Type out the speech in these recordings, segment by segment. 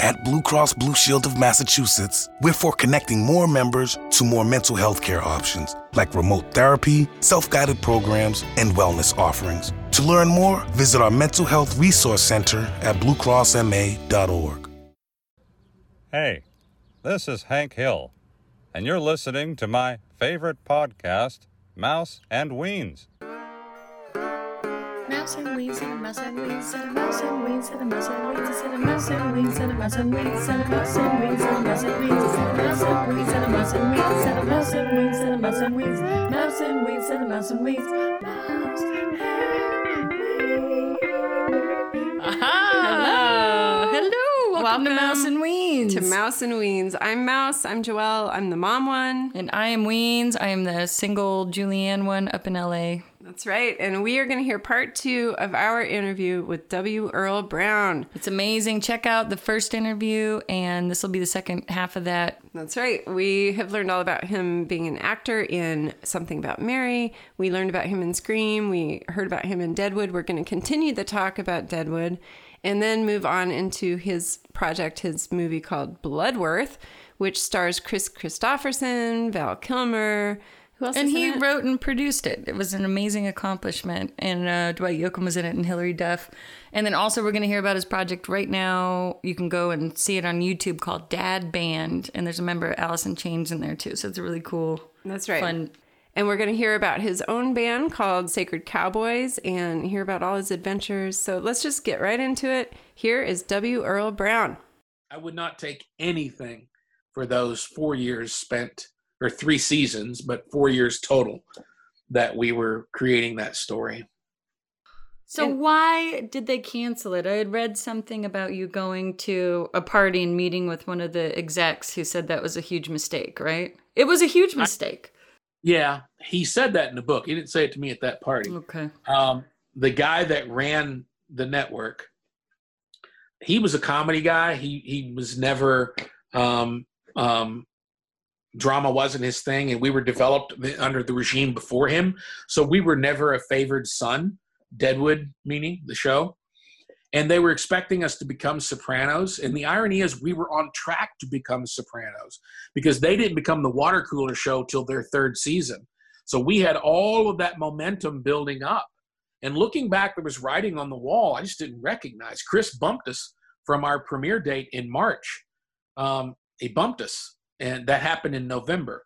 At Blue Cross Blue Shield of Massachusetts, we're for connecting more members to more mental health care options like remote therapy, self guided programs, and wellness offerings. To learn more, visit our mental health resource center at bluecrossma.org. Hey, this is Hank Hill, and you're listening to my favorite podcast, Mouse and Weens. Mouse and weeds and a mouse and weeds and a mouse and weeds and a mouse and weeds and a mouse and weeds and a mouse and weeds and a mouse and weeds and a mouse and weeds and a mouse and weeds and a mouse and weeds and a mouse and weeds and a mouse and weeds mouse and weeds and a mouse and weeds mouse and Aha! Hello. Welcome, to Mouse and Weens. To Mouse and Weens. I'm Mouse. I'm Joelle. I'm the mom one. And I am Weens. I am the single Julianne one up in LA. That's right. And we are going to hear part two of our interview with W. Earl Brown. It's amazing. Check out the first interview, and this will be the second half of that. That's right. We have learned all about him being an actor in Something About Mary. We learned about him in Scream. We heard about him in Deadwood. We're going to continue the talk about Deadwood and then move on into his project, his movie called Bloodworth, which stars Kris Kristofferson, Val Kilmer. Who else And is in he it? wrote and produced it. It was an amazing accomplishment. And uh, Dwight Yoakam was in it and Hilary Duff. And then also, we're going to hear about his project right now. You can go and see it on YouTube called Dad Band. And there's a member, Alice in Chains, in there too. So it's a really cool, That's right. fun. And we're going to hear about his own band called Sacred Cowboys and hear about all his adventures. So let's just get right into it. Here is W. Earl Brown. I would not take anything for those four years spent, or three seasons, but four years total that we were creating that story. So why did they cancel it? I had read something about you going to a party and meeting with one of the execs who said that was a huge mistake, right? It was a huge mistake. Yeah, he said that in the book. He didn't say it to me at that party. Okay. Um, the guy that ran the network, he was a comedy guy. He he was never um, um, drama wasn't his thing, and we were developed under the regime before him, so we were never a favored son. Deadwood, meaning the show, and they were expecting us to become Sopranos. And the irony is, we were on track to become Sopranos because they didn't become the water cooler show till their third season. So we had all of that momentum building up. And looking back, there was writing on the wall I just didn't recognize. Chris bumped us from our premiere date in March. Um, he bumped us, and that happened in November.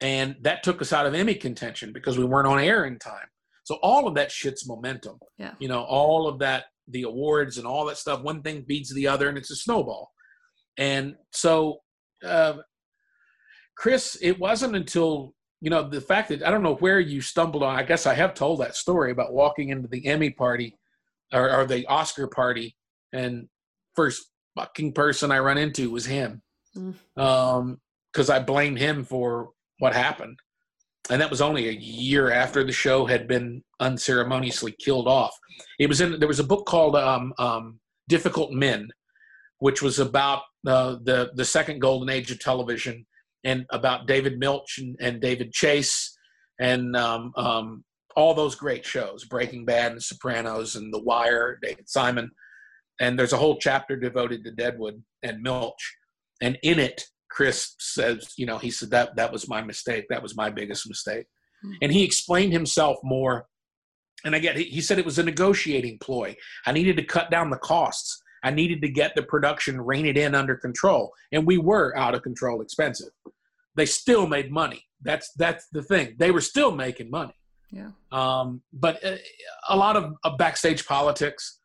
And that took us out of Emmy contention because we weren't on air in time. So all of that shit's momentum. Yeah. You know, all of that, the awards and all that stuff, one thing feeds the other, and it's a snowball. And so, uh, Chris, it wasn't until you know the fact that I don't know where you stumbled on. I guess I have told that story about walking into the Emmy party or, or the Oscar party, and first fucking person I run into was him, Mm. because I blamed him for what happened, and that was only a year after the show had been unceremoniously killed off. It was in there was a book called um, um, Difficult Men, which was about uh, the the second golden age of television and about David Milch and, and David Chase and um, um, all those great shows, Breaking Bad and Sopranos and The Wire, David Simon. And there's a whole chapter devoted to Deadwood and Milch. And in it, Chris says, you know, he said that that was my mistake. That was my biggest mistake. And he explained himself more. And again, he, he said it was a negotiating ploy. I needed to cut down the costs. I needed to get the production reined in under control. And we were out of control expensive. They still made money. That's that's the thing. They were still making money. Yeah. Um, but uh, a lot of, of backstage politics.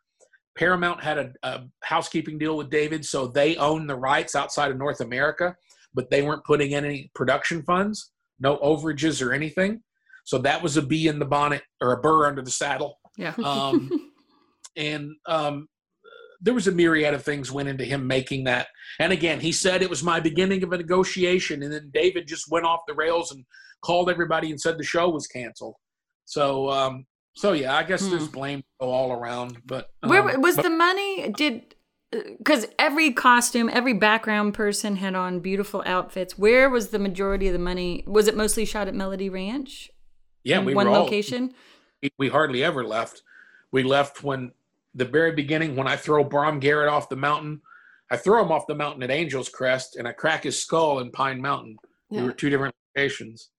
Paramount had a, a housekeeping deal with David, so they own the rights outside of North America, but they weren't putting in any production funds, no overages or anything. So that was a bee in the bonnet or a burr under the saddle. Yeah. Um, and um, there was a myriad of things went into him making that. And again, he said it was my beginning of a negotiation, and then David just went off the rails and called everybody and said the show was canceled. So, um, so yeah, I guess Hmm. there's blame all around. But um, Where was but- the money? Did because every costume, every background person had on beautiful outfits. Where was the majority of the money? Was it mostly shot at Melody Ranch? yeah, we one all, location. we- we hardly ever left. We left when the very beginning when I throw Brom Garrett off the mountain. I throw him off the mountain at Angeles Crest, and I crack his skull in Pine Mountain. We were two different locations,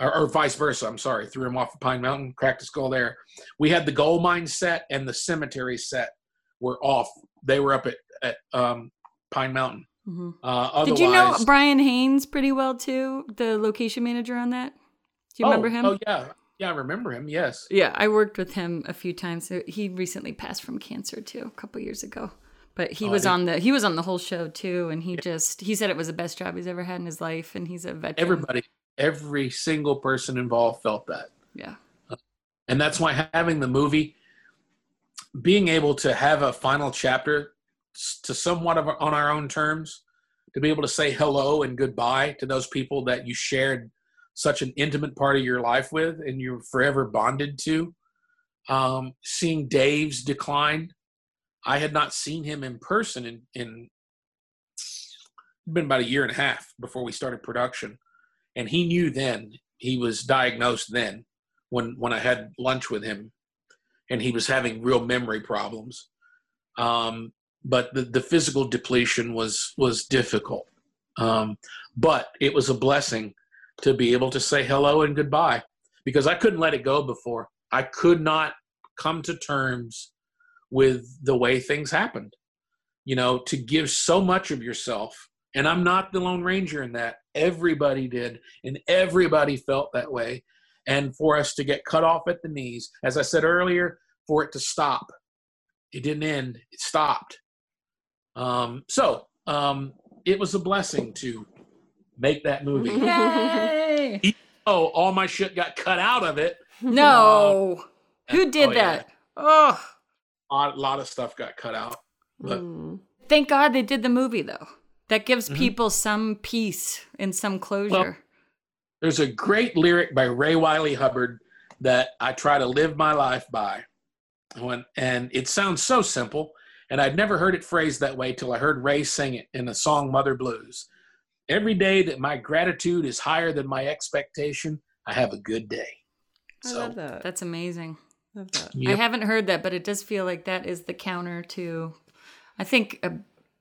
or, or vice versa. I'm sorry, threw him off of Pine Mountain, cracked his skull there. We had the gold mine set and the cemetery set were off. They were up at at um, Pine Mountain. Mhm. Uh, Did you know Brian Haynes pretty well too? The location manager on that. Do you oh, remember him? Oh yeah, yeah, I remember him. Yes. Yeah, I worked with him a few times. He recently passed from cancer too, a couple years ago. But he Oh, was on the he was on the whole show too, and he just he said it was the best job he's ever had in his life, and he's a veteran. Everybody, every single person involved felt that. Yeah. and that's why having the movie being able to have a final chapter to somewhat of our- on our own terms to be able to say hello and goodbye to those people that you shared such an intimate part of your life with and you're forever bonded to um, seeing dave's decline i had not seen him in person in, in been about a year and a half before we started production and he knew then he was diagnosed then when when I had lunch with him, and he was having real memory problems. Um, but the, the physical depletion was was difficult. Um, but it was a blessing to be able to say hello and goodbye because I couldn't let it go before. I could not come to terms with the way things happened. You know, to give so much of yourself, and I'm not the Lone Ranger in that. Everybody did, and everybody felt that way and for us to get cut off at the knees. As I said earlier, for it to stop. It didn't end, it stopped. Um, so um, it was a blessing to make that movie. Yay! oh, all my shit got cut out of it. No. Who did Oh, yeah. that? Oh. A lot, lot of stuff got cut out. But Mm. Thank God they did the movie though. That gives Mhm. people some peace and some closure. there's a great lyric by Ray Wylie Hubbard that I try to live my life by. When, and it sounds so simple, and I'd never heard it phrased that way till I heard Ray sing it in the song Mother Blues. Every day that my gratitude is higher than my expectation, I have a good day. I So, love that. That's amazing. love that. I haven't heard that, but it does feel like that is the counter to. I think uh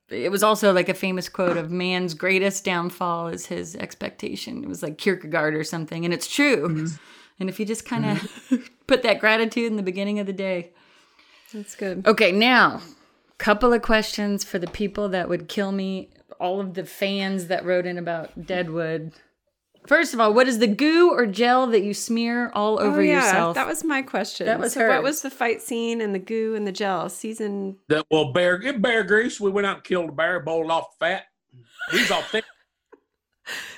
it was also like a famous quote of man's greatest downfall is his expectation. It was like Kierkegaard or something, and it's true. Mm-hmm. And if you just kind of put that gratitude in the beginning of the day. That's good. Okay, now, couple of questions for the people that would kill me. All of the fans that wrote in about Deadwood. First of all, what is the goo or gel that you smear all over oh, yeah, yourself? That was my question. That was so What was the fight scene and the goo and the gel? Season. that well, bear, get bear grease. We went out and killed a bear, bowled off the fat. He's all thick.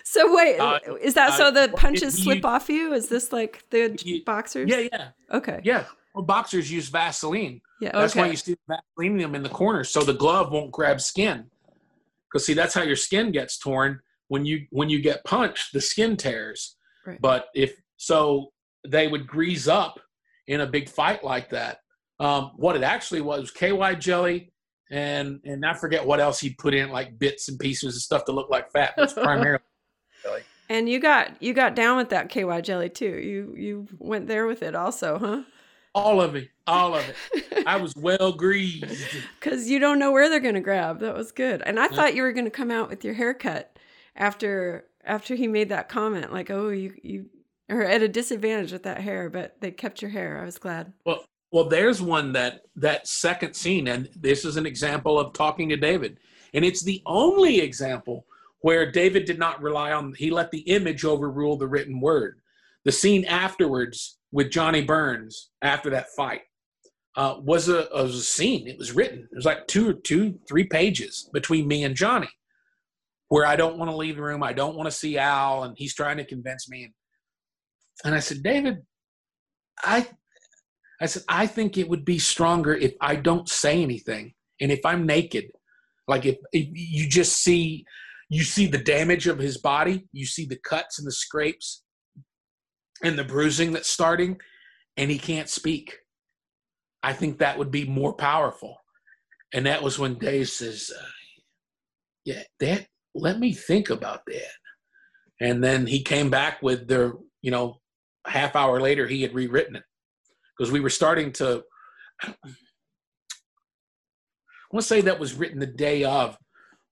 So wait, Uh, is that so uh, the punches you- slip off you? Is this like the You- boxers? Yeah, yeah, Okay. yeah. Well, boxers use Vaseline. Yeah. That's why you see Vaseline them in the corners so the glove won't grab skin. Because see, that's how your skin gets torn when you when you get punched. The skin tears. Right. But if so, they would grease up in a big fight like that. Um, what it actually was KY jelly and and I forget what else he put in like bits and pieces of stuff to look like fat. It's primarily jelly. And you got you got down with that KY jelly too. You you went there with it also, huh? All of it, all of it. I was well greased. Because you don't know where they're gonna grab. That was good. And I thought you were gonna come out with your haircut after after he made that comment, like, oh, you you are at a disadvantage with that hair, but they kept your hair. I was glad. Well, well, there's one that that second scene, and this is an example of talking to David, and it's the only example where David did not rely on. He let the image overrule the written word. The scene afterwards with Johnny Burns after that fight uh, was a was a scene. It was written. It was like two, two, three pages between me and Johnny, where I don't want to leave the room. I don't want to see Al, and he's trying to convince me. And I said, David, I I said, I think it would be stronger if I don't say anything And if I'm naked, like if, if you just see you see the damage of his body, you see the cuts and the scrapes and the bruising that's starting, and he can't speak. I think that would be more powerful. And that was when Dave says, uh, "Yeah, that. Let me think about that." And then he came back with the, you know, a half hour later he had rewritten it because we were starting to. I want to say that was written the day of,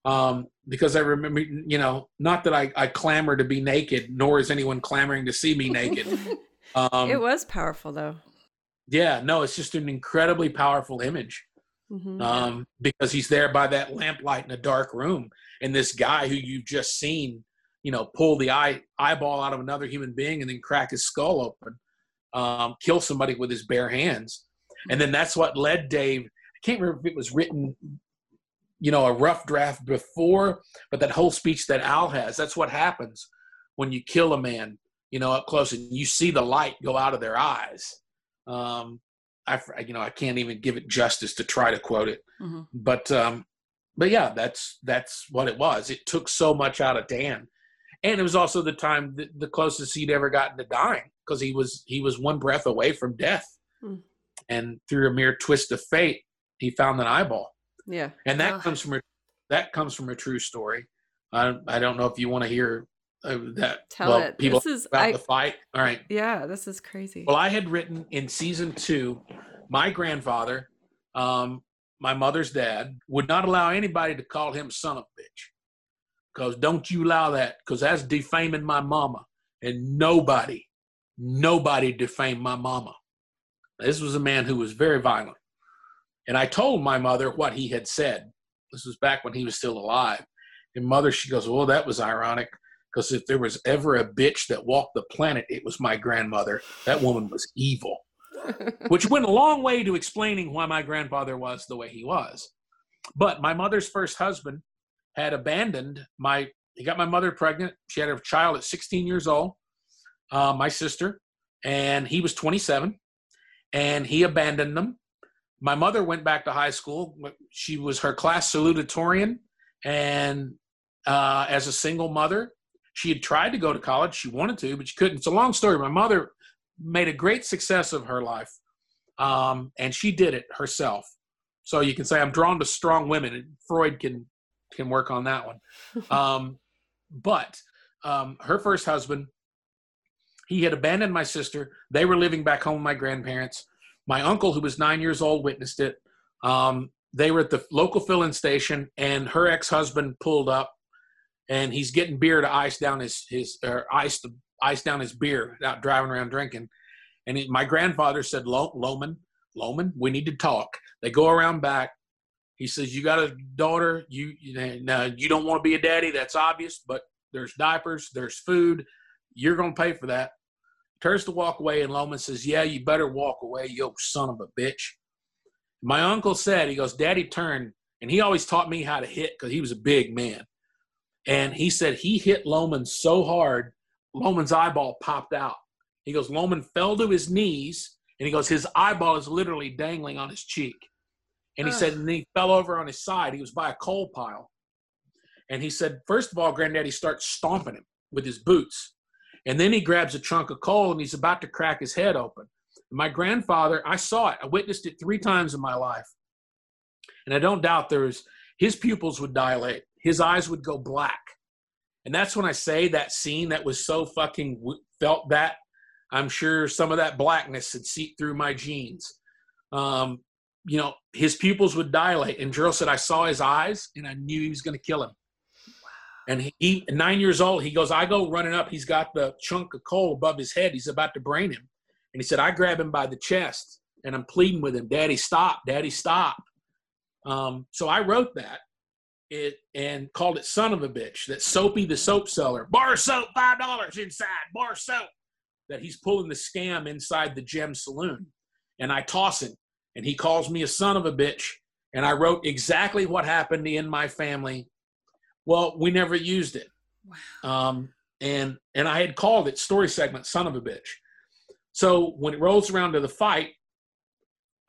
um, because I remember, you know, not that I, I clamor to be naked, nor is anyone clamoring to see me naked. Um, it was powerful though. yeah, no, it's just an incredibly powerful image Mhm. um, because he's there by that lamplight in a dark room, and this guy who you've just seen, you know, pull the eye eyeball out of another human being and then crack his skull open, um, kill somebody with his bare hands, and then that's what led Dave. I can't remember if it was written, you know, a rough draft before, but that whole speech that Al has. That's what happens when you kill a man, you know, up close, and you see the light go out of their eyes. Um, I, you know, I can't even give it justice to try to quote it Mhm. but um but yeah that's that's what it was it took so much out of dan and it was also the time the, the closest he'd ever gotten to dying because he was he was one breath away from death Hmm. and through a mere twist of fate he found an eyeball Yeah. and that Ugh. comes from a that comes from a true story i, I don't know if you want to hear uh, that Tell well, it. people This is- about I- the fight all right Yeah, this is crazy. well, I had written in season two, my grandfather, um, my mother's dad, would not allow anybody to call him son of a bitch. Because don't you allow that, because that's defaming my mama. And nobody, nobody defamed my mama. This was a man who was very violent. And I told my mother what he had said. This was back when he was still alive. And mother, she goes, Well, that was ironic. Because if there was ever a bitch that walked the planet, it was my grandmother. That woman was evil, which went a long way to explaining why my grandfather was the way he was. But my mother's first husband had abandoned my, he got my mother pregnant. She had a child at 16 years old, uh, my sister, and he was 27, and he abandoned them. My mother went back to high school. She was her class salutatorian, and uh, as a single mother, she had tried to go to college. She wanted to, but she couldn't. It's a long story. My mother made a great success of her life, um, and she did it herself. So you can say I'm drawn to strong women, and Freud can can work on that one. Um, but um, her first husband, he had abandoned my sister. They were living back home with my grandparents. My uncle, who was nine years old, witnessed it. Um, they were at the local filling station, and her ex husband pulled up and he's getting beer to ice down his his or ice to ice down his beer out driving around drinking. And he, my grandfather said, Lo, Loman, Loman, we need to talk. They go around back. He says, "You got a daughter. You you, don't want to be a daddy. That's obvious. But there's diapers. There's food. You're gonna pay for that." Turns to walk away, and Loman says, "Yeah, you better walk away, you son of a bitch." My uncle said, "He goes, Daddy turned, and he always taught me how to hit because he was a big man." And he said he hit Loman so hard, Loman's eyeball popped out. He goes, Loman fell to his knees, and he goes, his eyeball is literally dangling on his cheek. And he Ugh. said, and he fell over on his side. He was by a coal pile. And he said, first of all, Granddaddy starts stomping him with his boots. And then he grabs a chunk of coal and he's about to crack his head open. My grandfather, I saw it. I witnessed it three times in my life. And I don't doubt there's his pupils would dilate, his eyes would go black. And that's when I say that scene that was so fucking felt that. I'm sure some of that blackness had seeped through my jeans. Um, you know, his pupils would dilate. And Gerald said, I saw his eyes and I knew he was going to kill him. And he, he, nine years old, he goes, I go running up. He's got the chunk of coal above his head. He's about to brain him. And he said, I grab him by the chest and I'm pleading with him, Daddy, stop, Daddy, stop. Um, so I wrote that it and called it son of a bitch that soapy the soap seller bar soap five dollars inside bar soap that he's pulling the scam inside the gem saloon. And i toss him and he calls me a son of a bitch and i wrote exactly what happened in my family. Well we never used it. Um, and and i had called it story segment son of a bitch. So when it rolls around to the fight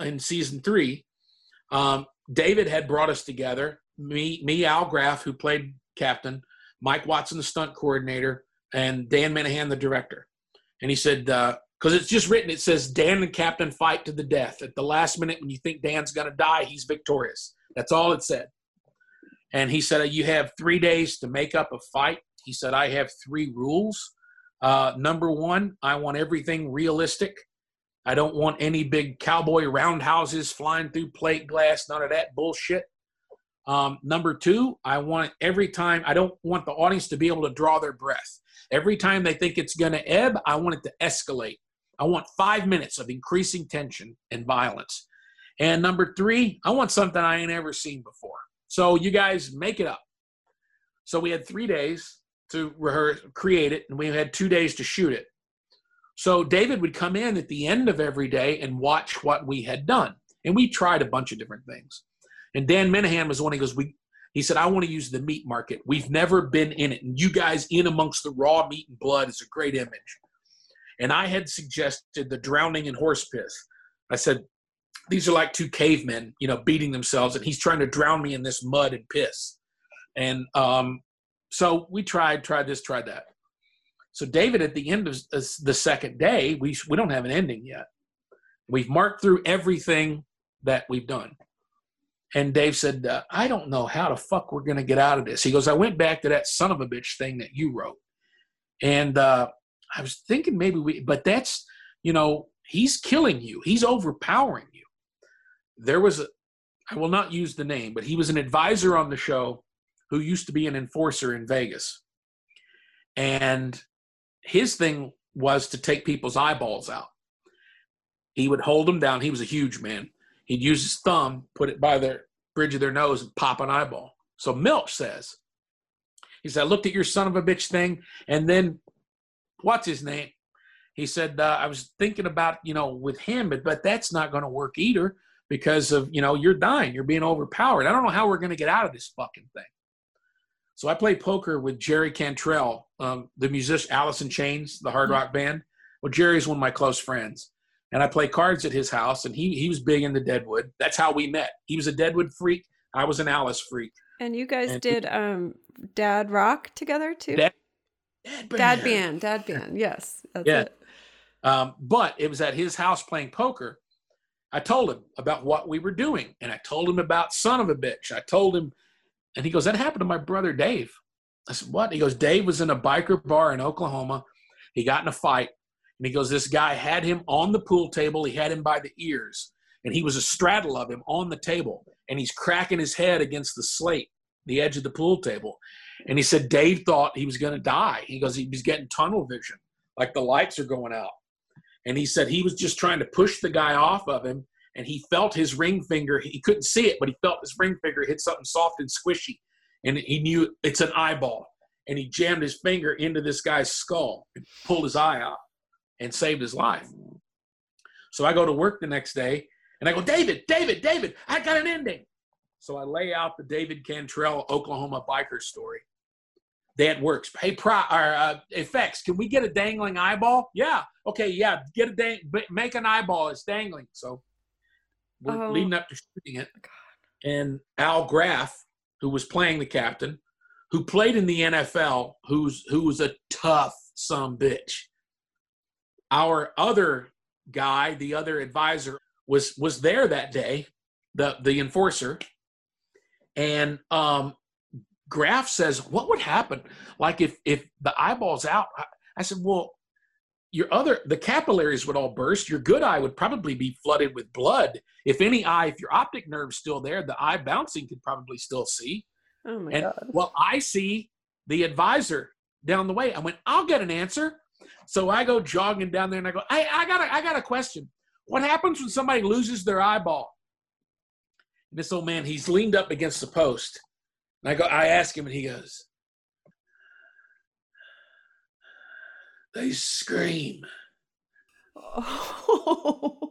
in season three um, David had brought us together. Me, me, Al Graf, who played captain, Mike Watson, the stunt coordinator, and Dan Minahan, the director. And he said, because it's just written, it says Dan and Captain fight to the death. At the last minute, when you think Dan's going to die, he's victorious. That's all it said. And he said, You have three days to make up a fight. He said, I have three rules. Uh, number one, I want everything realistic. I don't want any big cowboy roundhouses flying through plate glass, none of that bullshit. Um, number two, I want every time, I don't want the audience to be able to draw their breath. Every time they think it's going to ebb, I want it to escalate. I want five minutes of increasing tension and violence. And number three, I want something I ain't ever seen before. So you guys make it up. So we had three days to rehearse, create it, and we had two days to shoot it. So David would come in at the end of every day and watch what we had done. And we tried a bunch of different things. And Dan Minahan was one. He goes, "We," he said, "I want to use the meat market. We've never been in it, and you guys in amongst the raw meat and blood is a great image." And I had suggested the drowning in horse piss. I said, "These are like two cavemen, you know, beating themselves, and he's trying to drown me in this mud and piss." And um, so we tried, tried this, tried that. So David, at the end of the second day, we we don't have an ending yet. We've marked through everything that we've done. And Dave said, uh, I don't know how the fuck we're going to get out of this. He goes, I went back to that son of a bitch thing that you wrote. And uh, I was thinking maybe we, but that's, you know, he's killing you, he's overpowering you. There was a, I will not use the name, but he was an advisor on the show who used to be an enforcer in Vegas. And his thing was to take people's eyeballs out. He would hold them down. He was a huge man he'd use his thumb, put it by the bridge of their nose, and pop an eyeball. So Milch says, he said, I looked at your son of a bitch thing, and then what's his name? He said, uh, I was thinking about, you know, with him, but, but that's not going to work either because of, you know, you're dying, you're being overpowered. I don't know how we're going to get out of this fucking thing. So I played poker with Jerry Cantrell, um, the musician, Alice in Chains, the hard rock band. Well, Jerry's one of my close friends and I play cards at his house, and he he was big into Deadwood. That's how we met. He was a Deadwood freak. I was an Alice freak. And you guys and did um Dad Rock together too. Dad, Dad, band. Dad band, Dad band. Yes, that's yeah. it. Um, but it was at his house playing poker. I told him about what we were doing, and I told him about son of a bitch. I told him, and he goes, "That happened to my brother Dave." I said, "What?" He goes, "Dave was in a biker bar in Oklahoma. He got in a fight. And he goes, This guy had him on the pool table. He had him by the ears, and he was a straddle of him on the table. And he's cracking his head against the slate, the edge of the pool table. And he said, Dave thought he was going to die. He goes, He was getting tunnel vision, like the lights are going out. And he said he was just trying to push the guy off of him. And he felt his ring finger. He couldn't see it, but he felt his ring finger hit something soft and squishy. And he knew it's an eyeball. And he jammed his finger into this guy's skull and pulled his eye out and saved his life. So I go to work the next day and I go, David, David, David, I got an ending. So I lay out the David Cantrell Oklahoma biker story. That works. Hey, pro, or, uh, effects, can we get a dangling eyeball? Yeah. Okay. Yeah. Get a dang, make an eyeball. It's dangling. So we're Oh. leading up to shooting it. And Al Graf, who was playing the captain, who played in the NFL, who's who was a tough some bitch our other guy, the other advisor, was was there that day, the the enforcer, and um, Graf says, "What would happen? Like if if the eyeball's out?" I, I said, "Well, your other the capillaries would all burst. Your good eye would probably be flooded with blood. If any eye, if your optic nerve's still there, the eye bouncing could probably still see." Oh my And god. well, I see the advisor down the way. I went, I'll get an answer. So I go jogging down there and I go, I, I got a, I got a question. What happens when somebody loses their eyeball? And this old man, he's leaned up against the post. And I go, I ask him, and he goes, They scream. Oh.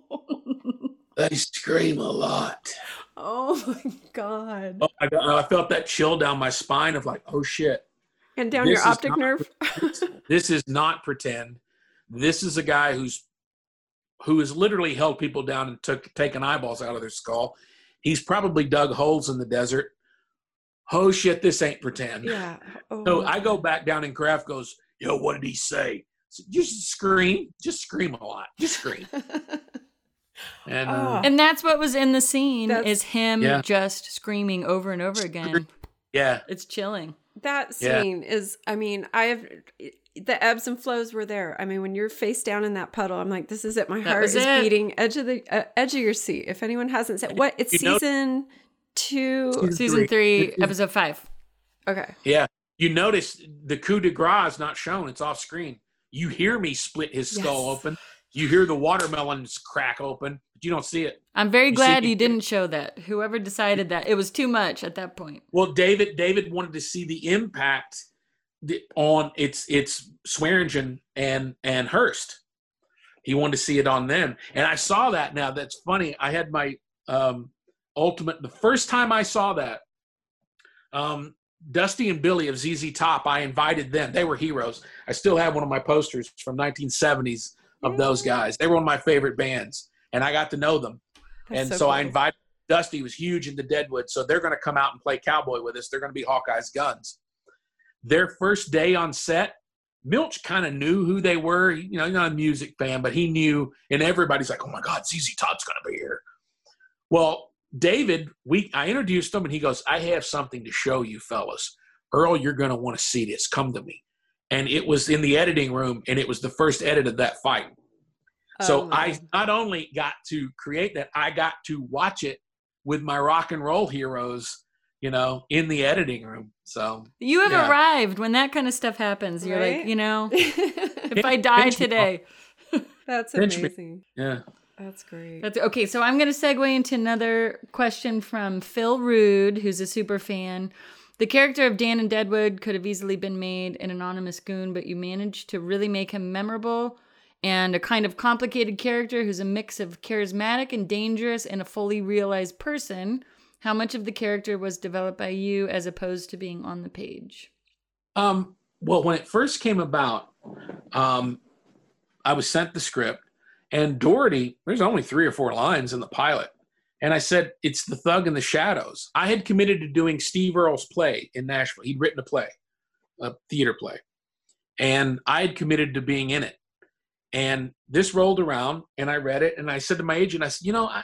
They scream a lot. Oh my god. Oh, I, I felt that chill down my spine of like, oh shit. And down This your optic nerve. this is not pretend. This is a guy who's who has literally held people down and took taken eyeballs out of their skull. He's probably dug holes in the desert. Oh shit, this ain't pretend. Yeah. Oh, So I go back down and Graf goes, Yo, what did he say? I said, Just scream. Just scream a lot. Just scream. And uh, Oh. And that's what was in the scene That's- is him Yeah. just screaming over and over again. yeah, It's chilling. That Yeah. scene is. I mean, I have the ebbs and flows were there. I mean, when you're face down in that puddle, I'm like, this is it. My That heart is it. beating edge of the uh, edge of your seat. If anyone hasn't said what, it's You know- season two. Season three, This is- episode five. Okay. yeah. You notice the coup de grace is not shown, it's off screen. You hear me split his skull Yes. open. You hear the watermelons crack open, but you don't see it. I'm very You glad you didn't show that. Whoever decided that it was too much at that point. Well, David David wanted to see the impact on its its Swearengen and and Hearst. He wanted to see it on them, and I saw that. Now that's funny. I had my um, ultimate the first time I saw that. Um, Dusty and Billy of ZZ Top. I invited them. They were heroes. I still have one of my posters from 1970s of those guys. They were one of my favorite bands, and I got to know them That's and so, I cool. invited Dusty was huge into Deadwood, so they're going to come out and play cowboy with us. They're going to be Hawkeye's guns. Their first day on set, Milch kind of knew who they were. You know, he's not a music fan, but he knew, and everybody's like, "Oh my God, ZZ Top's going to be here." Well, David, we I introduced him, and he goes, "I have something to show you, fellas. Earl, you're going to want to see this. Come to me." And it was in the editing room, and it was the first edit of that fight. So Oh, I not only got to create that, I got to watch it with my rock and roll heroes, you know, in the editing room. So You have Yeah. arrived when that kind of stuff happens. You're Right? like, you know, if I die Pinch today. That's Pinch me. amazing. yeah, That's great. That's okay. So I'm going to segue into another question from Phil Rude, who's a super fan. The character of Dan in Deadwood could have easily been made an anonymous goon, but you managed to really make him memorable and a kind of complicated character who's a mix of charismatic and dangerous and a fully realized person. How much of the character was developed by you as opposed to being on the page? Um, well, when it first came about, um, I was sent the script, and Dority, there's only three or four lines in the pilot. And I said, it's the thug in the shadows. I had committed to doing Steve Earle's play in Nashville. He'd written a play, a theater play. And I had committed to being in it. And this rolled around, and I read it, and I said to my agent, I said, you know, I,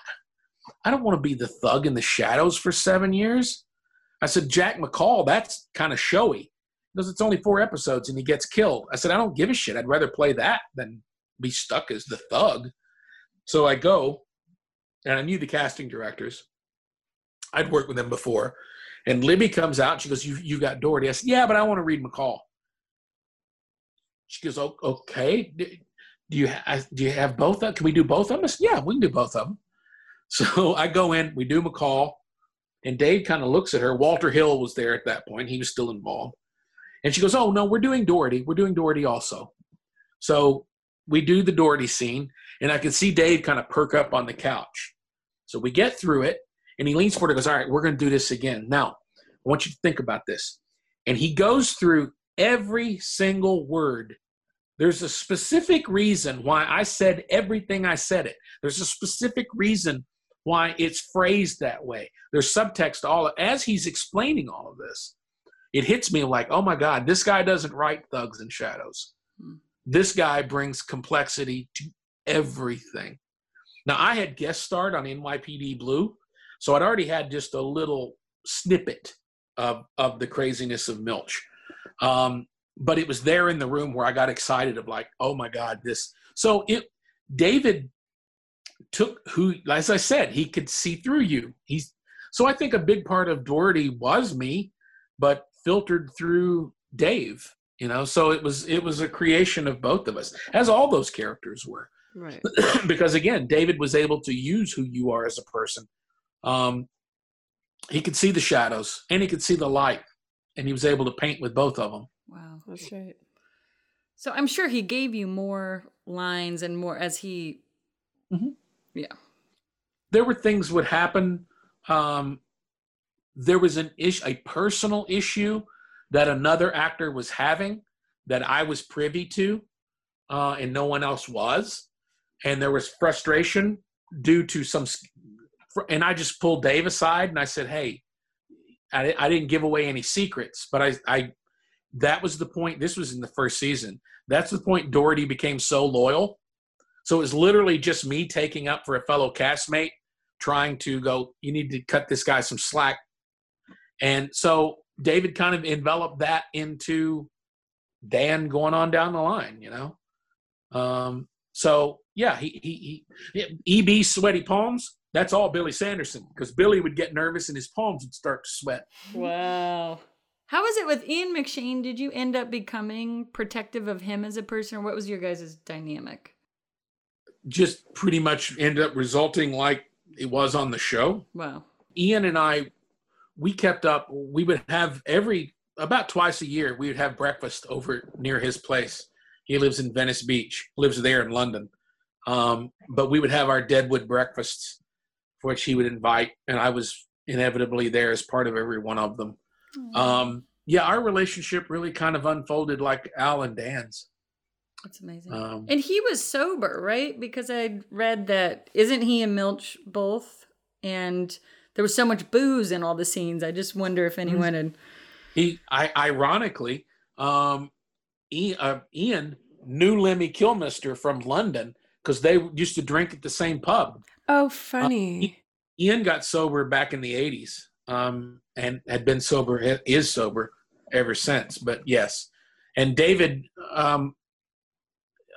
I don't want to be the thug in the shadows for seven years. I said, Jack McCall, that's kind of showy because it's only four episodes and he gets killed. I said, I don't give a shit. I'd rather play that than be stuck as the thug. So I go, and I knew the casting directors. I'd worked with them before. And Libby comes out. She goes, you, you got Dority. I said, Yeah, but I want to read McCall. She goes, "O- Okay. Do do you, ha- do you have both? Of, can we do both of them? I said, Yeah, we can do both of them. So I go in, we do McCall, and Dave kind of looks at her. Walter Hill was there at that point. He was still involved. And she goes, Oh, no, we're doing Dority. We're doing Dority also. So we do the Dority scene, and I can see Dave kind of perk up on the couch. So we get through it, and he leans forward and goes, All right, we're going to do this again. Now, I want you to think about this. And he goes through every single word. There's a specific reason why I said everything I said it. There's a specific reason why it's phrased that way. There's subtext all of, as he's explaining all of this. It hits me like, oh my God, this guy doesn't write thugs and shadows. Hmm. This guy brings complexity to everything. Now I had guest starred on NYPD Blue, so I'd already had just a little snippet of of the craziness of Milch. Um, but it was there in the room where I got excited of like, oh my God, this. So it David took who, as I said, he could see through you. He's so I think a big part of Dority was me, but filtered through Dave. You know, so it was it was a creation of both of us, as all those characters were. Right. because again, David was able to use who you are as a person. Um, he could see the shadows and he could see the light, and he was able to paint with both of them. Wow. That's right. So I'm sure he gave you more lines and more as he. Mhm. Yeah. there were things would happen. Um, there was an issue, a personal issue that another actor was having that I was privy to, uh, and no one else was, and there was frustration due to some and I just pulled Dave aside and I said, "Hey, I, I didn't give away any secrets, but I, I, that was the point. This was in the first season. That's the point. Dority became so loyal. So it was literally just me taking up for a fellow castmate, trying to go. You need to cut this guy some slack. And so David kind of enveloped that into Dan going on down the line. You know, um, so yeah, he he, he EB sweaty palms. That's all Billy Sanderson because Billy would get nervous and his palms would start to sweat. Wow. How was it with Ian McShane? Did you end up becoming protective of him as a person, or what was your guys' dynamic? Just pretty much ended up resulting like it was on the show. Wow. Ian and I, we kept up. We would have every about twice a year. We would have breakfast over near his place. He lives in Venice Beach. Lives there in London. Um, but we would have our Deadwood breakfasts, for which he would invite, and I was inevitably there as part of every one of them. Um, yeah, our relationship really kind of unfolded like Al and Dan's. That's amazing. Um, and he was sober, right? Because I read that isn't he and Milch both? And there was so much booze in all the scenes. I just wonder if anyone had. He, I, ironically, um, Ian, uh, Ian knew Lemmy Kilmister from London because they used to drink at the same pub. Oh, funny. Ian got sober back in the '80s, um, and had been sober, is sober ever since. But yes, and David, um,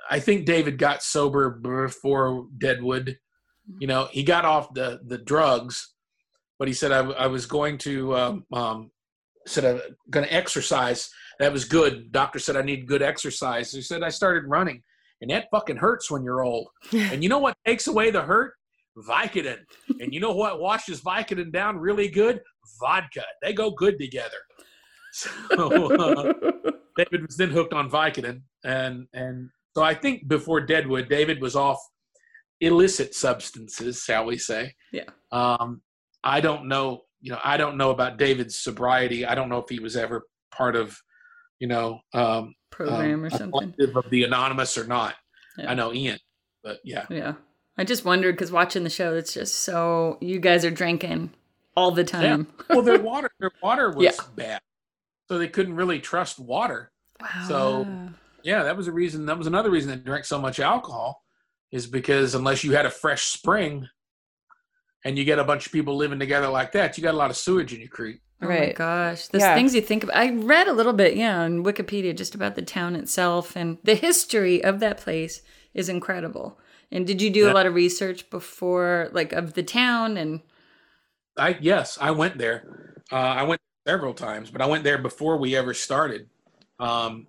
I think David got sober before Deadwood. You know, he got off the the drugs, but he said I, I was going to um, um, said I'm going to exercise. That was good. Doctor said I need good exercise. He said I started running, and that fucking hurts when you're old. and you know what takes away the hurt? Vicodin. and you know what washes Vicodin down really good? Vodka. They go good together. So uh, David was then hooked on Vicodin, and and so I think before Deadwood, David was off illicit substances, shall we say? Yeah. Um, I don't know. You know, I don't know about David's sobriety. I don't know if he was ever part of, you know, um, Program um, or something. of the anonymous or not. Yeah. I know Ian, but yeah. Yeah. I just wondered because watching the show, it's just so you guys are drinking all the time. well, their water, their water was Yeah. bad, so they couldn't really trust water. Wow. So yeah, that was a reason. That was another reason they drank so much alcohol, is because unless you had a fresh spring, and you get a bunch of people living together like that, you got a lot of sewage in your creek. Oh my Right. gosh. The Yeah. things you think about. I read a little bit, yeah, on Wikipedia just about the town itself and the history of that place is incredible. And did you do a lot of research before, like, of the town and I yes, I went there. Uh, I went several times, but I went there before we ever started. Um,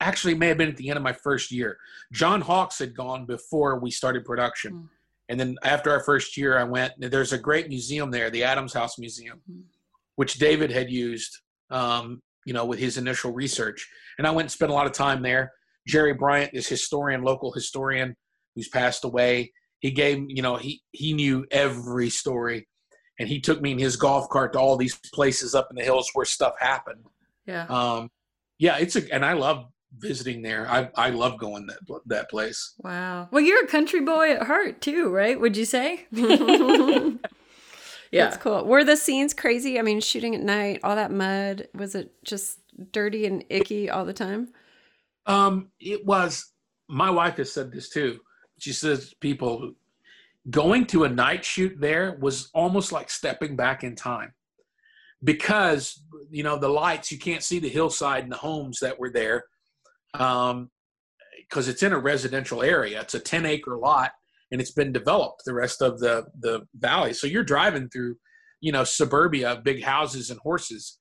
actually, it may have been at the end of my first year. John Hawkes had gone before we started production, Hmm. And then after our first year, I went. There's a great museum there, the Adams House Museum, Hmm. which David had used, um, you know, with his initial research. And I went and spent a lot of time there. Jerry Bryant is historian, local historian, who's passed away. He gave, you know, he he knew every story and he took me in his golf cart to all these places up in the hills where stuff happened. yeah. Um, yeah, it's a, and I love visiting there. I I love going that that place. Wow. Well, you're a country boy at heart too, right? Would you say? yeah. That's cool. Were the scenes crazy? I mean, shooting at night, all that mud, was it just dirty and icky all the time? Um, it was. My wife has said this too. She says people going to a night shoot there was almost like stepping back in time because you know the lights you can't see the hillside and the homes that were there um because it's in a residential area it's a 10 acre lot and it's been developed the rest of the the valley. So you're driving through you know suburbia big houses and horses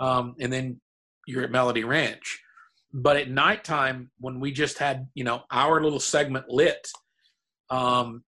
um and then you're at melody ranch. But at nighttime when we just had you know our little segment lit um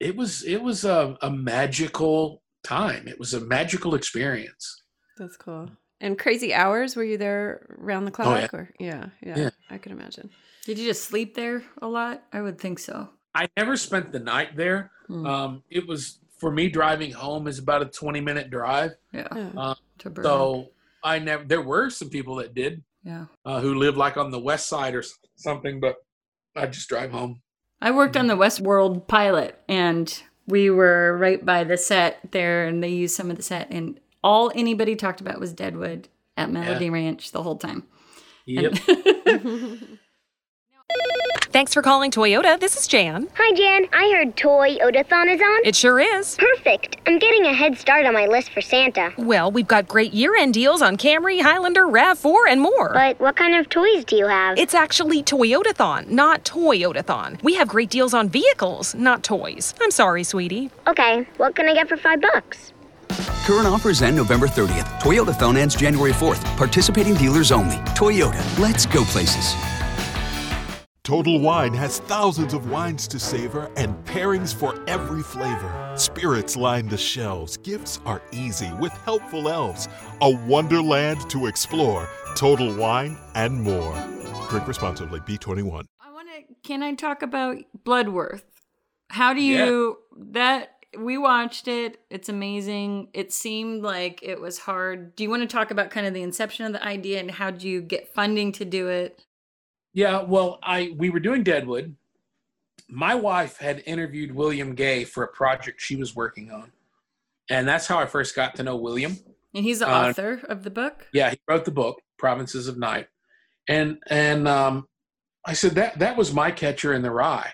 it was it was a, a magical time. It was a magical experience. That's cool. And crazy hours? Were you there around the clock? Oh, yeah. Or yeah, yeah, Yeah. I can imagine. Did you just sleep there a lot? I would think so. i never spent the night there Hmm. um it was for me driving home is about a 20 minute drive Yeah. Yeah. To burn. so i never there were some people that did yeah. uh, who lived like on the west side or something but i just drive home I worked on the Westworld pilot, and we were right by the set there, and they used some of the set, and all anybody talked about was Deadwood at Melody Yeah. Ranch the whole time. Yep. Thanks for calling Toyota. This is Jan. Hi, Jan. I heard Toy Odathon is on. It sure is. Perfect. I'm getting a head start on my list for Santa. Well, we've got great year end deals on Camry, Highlander, RAV4, and more. But what kind of toys do you have? It's actually Toyotathon, not Toyotathon. We have great deals on vehicles, not toys. I'm sorry, sweetie. Okay, what can I get for five bucks? Current offers end November 30th. Toyota phone ends January 4th. Participating dealers only. Toyota, let's go places. Total Wine has thousands of wines to savor and pairings for every flavor. Spirits line the shelves. Gifts are easy with helpful elves. A wonderland to explore. Total Wine and more. Drink responsibly. B21. I want to. Can I talk about Bloodworth? How do you that we watched it. It's amazing. It seemed like it was hard. Do you want to talk about kind of the inception of the idea and how did you get funding to do it? Yeah, well, I we were doing Deadwood. My wife had interviewed William Gay for a project she was working on, and that's how I first got to know William. And he's the Uh, author of the book. Yeah, he wrote the book Provinces of Night, and and um, I said that that was my Catcher in the Rye.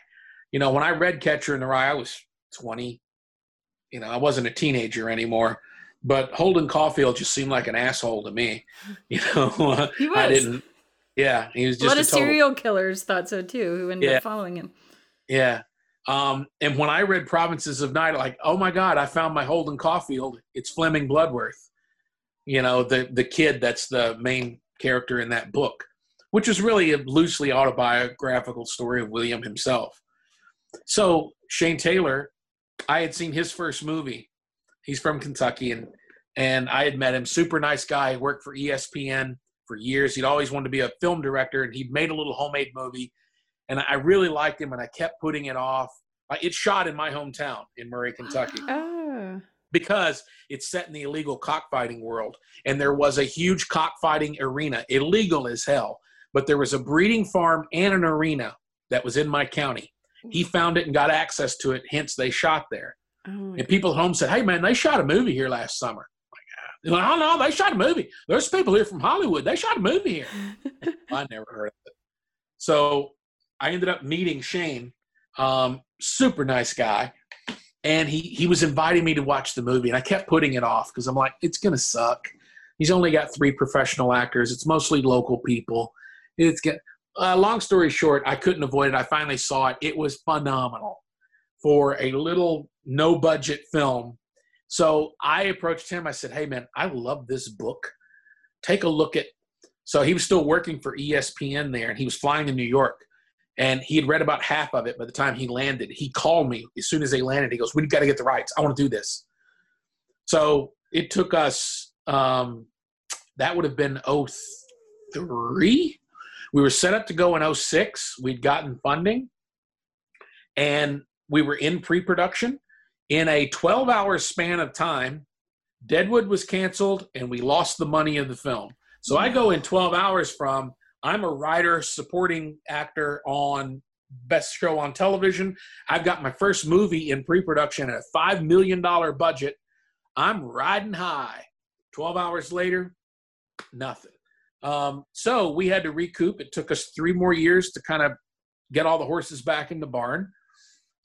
You know, when I read Catcher in the Rye, I was twenty. You know, I wasn't a teenager anymore. But Holden Caulfield just seemed like an asshole to me. You know, He I didn't. Yeah, he was just a lot a of total, serial killers thought so too, who ended Yeah. up following him. Yeah. Um, and when I read Provinces of Night, like, oh my God, I found my Holden Caulfield. It's Fleming Bloodworth. You know, the the kid that's the main character in that book, which is really a loosely autobiographical story of William himself. So Shane Taylor, I had seen his first movie. He's from Kentucky, and and I had met him. Super nice guy. Worked for ESPN for years. He'd always wanted to be a film director, and he'd made a little homemade movie and I really liked him, and I kept putting it off. Uh, It shot in my hometown in Murray, Kentucky, Oh. because it's set in the illegal cockfighting world, and there was a huge cockfighting arena, illegal as hell. But there was a breeding farm and an arena that was in my county. He found it and got access to it. Hence, they shot there. Oh. And people at home said, "Hey, man, they shot a movie here last summer." Like, "Oh no, they shot a movie. There's people here from Hollywood. They shot a movie here." I never heard of it. So I ended up meeting Shane, um, super nice guy, and he he was inviting me to watch the movie, and I kept putting it off because I'm like, it's gonna suck. He's only got three professional actors. It's mostly local people. It's get. Uh, long story short, I couldn't avoid it. I finally saw it. It was phenomenal for a little no budget film. So I approached him. I said, "Hey man, I love this book. Take a look at." So he was still working for ESPN there, and he was flying to New York and he had read about half of it by the time he landed. He called me as soon as they landed. He goes, We've got to get the rights. I want to do this." So it took us. Um, that would have been 03. We were set up to go in 06. We'd gotten funding, and we were in pre-production. In a 12-hour span of time, Deadwood was canceled, and we lost the money of the film. So I go in 12 hours from I'm a writer, supporting actor on best show on television. I've got my first movie in pre-production at a five million dollar budget. I'm riding high. 12 hours later, nothing. Um, so we had to recoup. It took us three more years to kind of get all the horses back in the barn.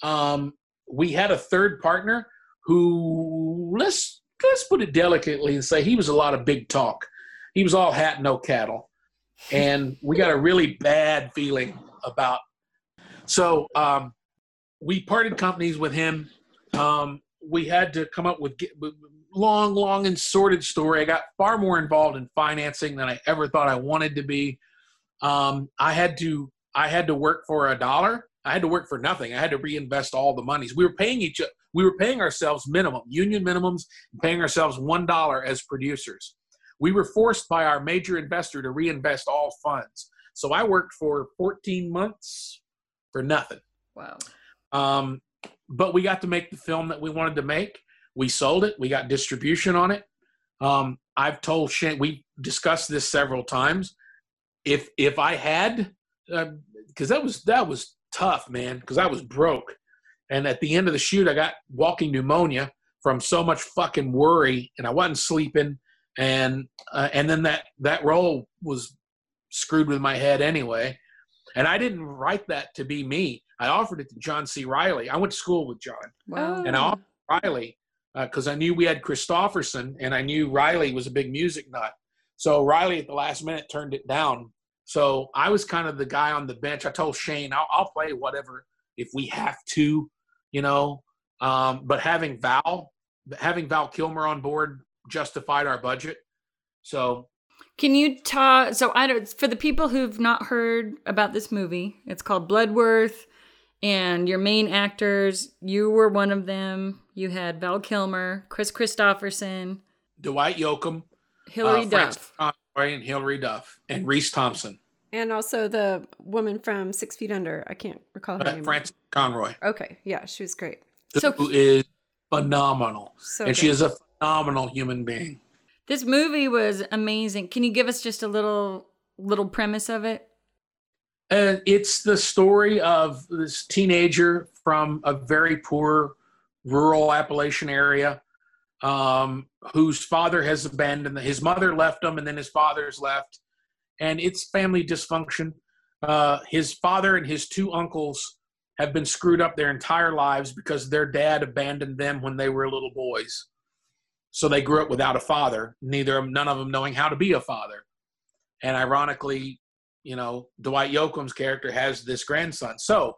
Um, we had a third partner who let's let's put it delicately and say he was a lot of big talk. He was all hat, no cattle, and we got a really bad feeling about. So um, we parted companies with him. Um, we had to come up with with- long, long and sordid story. I got far more involved in financing than I ever thought I wanted to be. Um, I had to I had to work for a dollar. I had to work for nothing. I had to reinvest all the monies. We were paying each we were paying ourselves minimum union minimums, paying ourselves one dollar as producers. We were forced by our major investor to reinvest all funds. So I worked for 14 months for nothing. Wow. Um, but we got to make the film that we wanted to make. We sold it. We got distribution on it. Um, I've told Shane. We discussed this several times. If if I had, because that was that was tough, man. Because I was broke, And at the end of the shoot, I got walking pneumonia from so much fucking worry, and I wasn't sleeping. And uh, and then that that role was screwed with my head anyway. And I didn't write that to be me. I offered it to John C. Reilly. I went to school with John, Wow. and I offered Reilly because I knew we had Kristofferson, and I knew Reilly was a big music nut. So Reilly at the last minute turned it down. So I was kind of the guy on the bench. I told Shane, I'll, I'll play whatever if we have to, you know. Um, but having Val, having Val Kilmer on board justified our budget. So Can you talk? So I don't. For the people who've not heard about this movie, it's called Bloodworth, and your main actors, you were one of them. You had Val Kilmer, Kris Kristofferson, Dwight Yoakam, Hilary uh, Duff. Conroy, and Hilary Duff, and Reece Thompson, And also the woman from Six Feet Under. I can't recall her uh, name. Frances Conroy, Okay, yeah, she was great. So, who is phenomenal, So and she is a phenomenal human being. This movie was amazing. Can you give us just a little little premise of it? And it's the story of this teenager from a very poor rural Appalachian area um, whose father has abandoned his mother left him and then his father's left and it's family dysfunction. Uh, his father and his two uncles have been screwed up their entire lives because their dad abandoned them when they were little boys. So they grew up without a father neither none of them knowing how to be a father. And ironically you know dwight yoakam's character has this grandson. So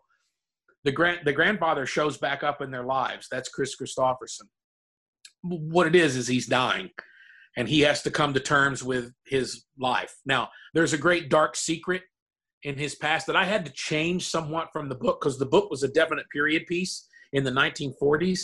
the grand the grandfather shows back up in their lives. That's Kris Kristofferson. What it is is he's dying and he has to come to terms with his life. Now there's a great dark secret in his past that i had to change somewhat from the book because the book was a definite period piece in the 1940s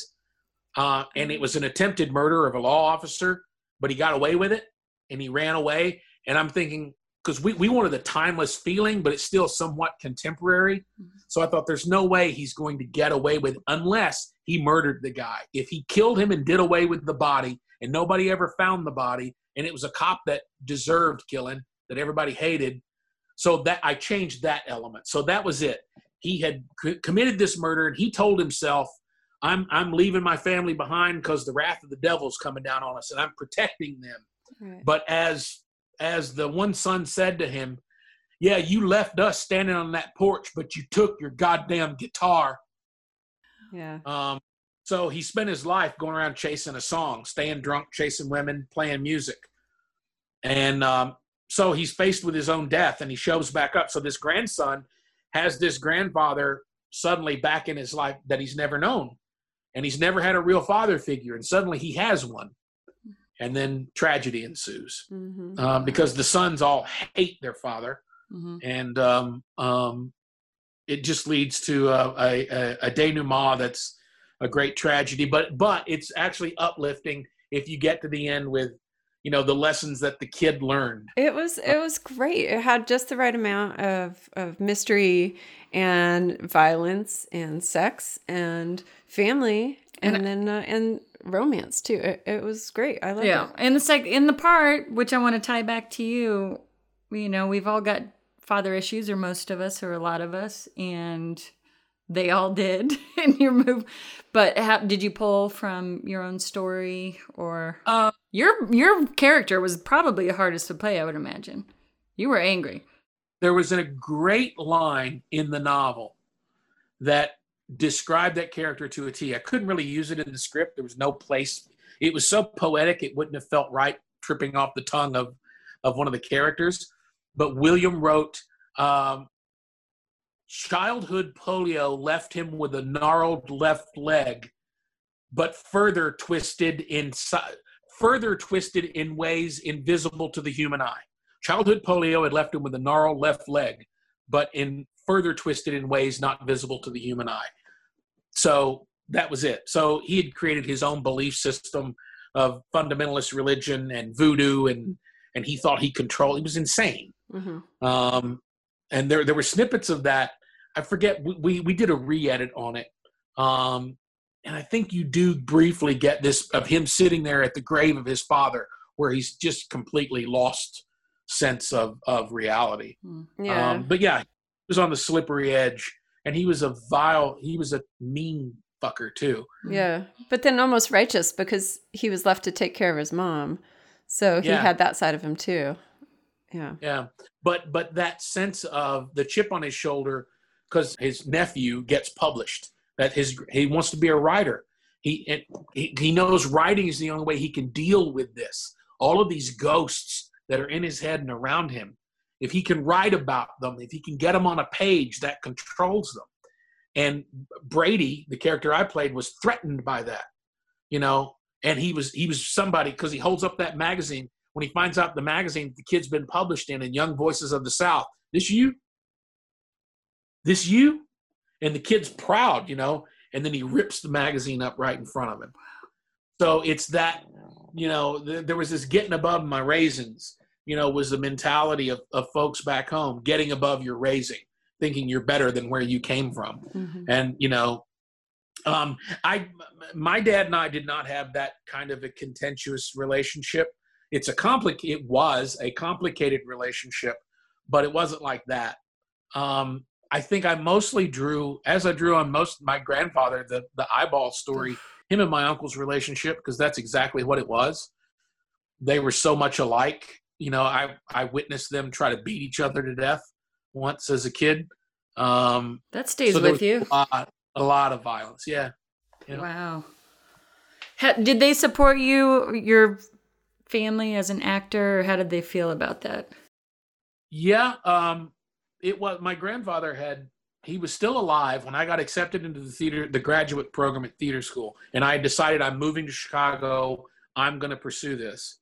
uh, and it was an attempted murder of a law officer but he got away with it and he ran away and i'm thinking because we, we wanted a timeless feeling but it's still somewhat contemporary so i thought there's no way he's going to get away with unless he murdered the guy. If he killed him and did away with the body and nobody ever found the body and it was a cop that deserved killing that everybody hated so that i changed that element. So that was it. He had c- committed this murder and he told himself i'm i'm leaving my family behind because the wrath of the devil's coming down on us and i'm protecting them. But as as the one son said to him yeah you left us standing on that porch but you took your goddamn guitar Yeah. um, so he spent his life going around chasing a song, staying drunk, chasing women, playing music. And um, so he's faced with his own death and he shows back up. So this grandson has this grandfather suddenly back in his life that he's never known. And he's never had a real father figure. And suddenly he has one. And then tragedy ensues Mm-hmm. um, because the sons all hate their father Mm-hmm. and um, um, it just leads to a, a, a, a denouement that's a great tragedy. But but it's actually uplifting if you get to the end with you know the lessons that the kid learned. It was it was great. It had just the right amount of of mystery and violence and sex and family and, And- then uh, and romance too. It, it was great. I loved yeah, it. and the sec in the part which I want to tie back to you, you know, we've all got father issues, or most of us, or a lot of us, and they all did in your move. But how, did you pull from your own story, or Uh, your your character was probably the hardest to play? I would imagine. You were angry. There was a great line in the novel that described that character to a T. I couldn't really use it in the script. There was no place. It was so poetic it wouldn't have felt right tripping off the tongue of of one of the characters. But William wrote, um, childhood polio left him with a gnarled left leg, but further twisted in further twisted in ways invisible to the human eye. Childhood polio had left him with a gnarled left leg, but in further twisted in ways not visible to the human eye. So that was it. So he had created his own belief system of fundamentalist religion and voodoo, and and he thought he controlled. He was insane. Mm-hmm. Um, and there there were snippets of that. I forget we we, we did a re-edit on it. Um, and I think you do briefly get this of him sitting there at the grave of his father, where he's just completely lost sense of of reality. Yeah. Um, but yeah, he was on the slippery edge, and he was a vile, he was a mean fucker too. Yeah. But then almost righteous because he was left to take care of his mom. So he Yeah. had that side of him too. Yeah. Yeah, but but that sense of the chip on his shoulder because his nephew gets published. That his he wants to be a writer. He, he he knows writing is the only way he can deal with this. All of these ghosts that are in his head and around him. If he can write about them, if he can get them on a page, that controls them. And Brady, the character I played, was threatened by that. You know, and he was he was somebody because he holds up that magazine when he finds out the magazine the kid's been published in and young voices of the south. This you? This you? And the kid's proud you know? And then he rips the magazine up right in front of him. So it's that you know th- there was this getting above my raisins you know was the mentality of, of folks back home getting above your raising thinking you're better than where you came from. And you know um i my dad and i did not have that kind of a contentious relationship it's a complic it was a complicated relationship but it wasn't like that um i think i mostly drew as i drew on most my grandfather the the eyeball story him and my uncle's relationship because that's exactly what it was they were so much alike you know i i witnessed them try to beat each other to death once as a kid um That stays so with you. a lot, a lot of violence yeah Yeah. Wow. Did they support you, your family, as an actor? Or how did they feel about that? Yeah, um, it was my grandfather had he was still alive when I got accepted into the theater, the graduate program at theater school, and I decided I'm moving to Chicago. I'm going to pursue this.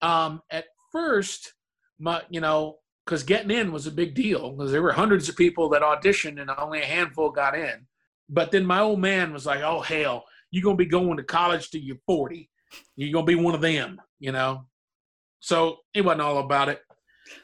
Um, at first, my you know, because getting in was a big deal because there were hundreds of people that auditioned and only a handful got in. But then my old man was like, "Oh hell, you're gonna be going to college till you're 40. You're gonna be one of them," you know. So it wasn't all about it.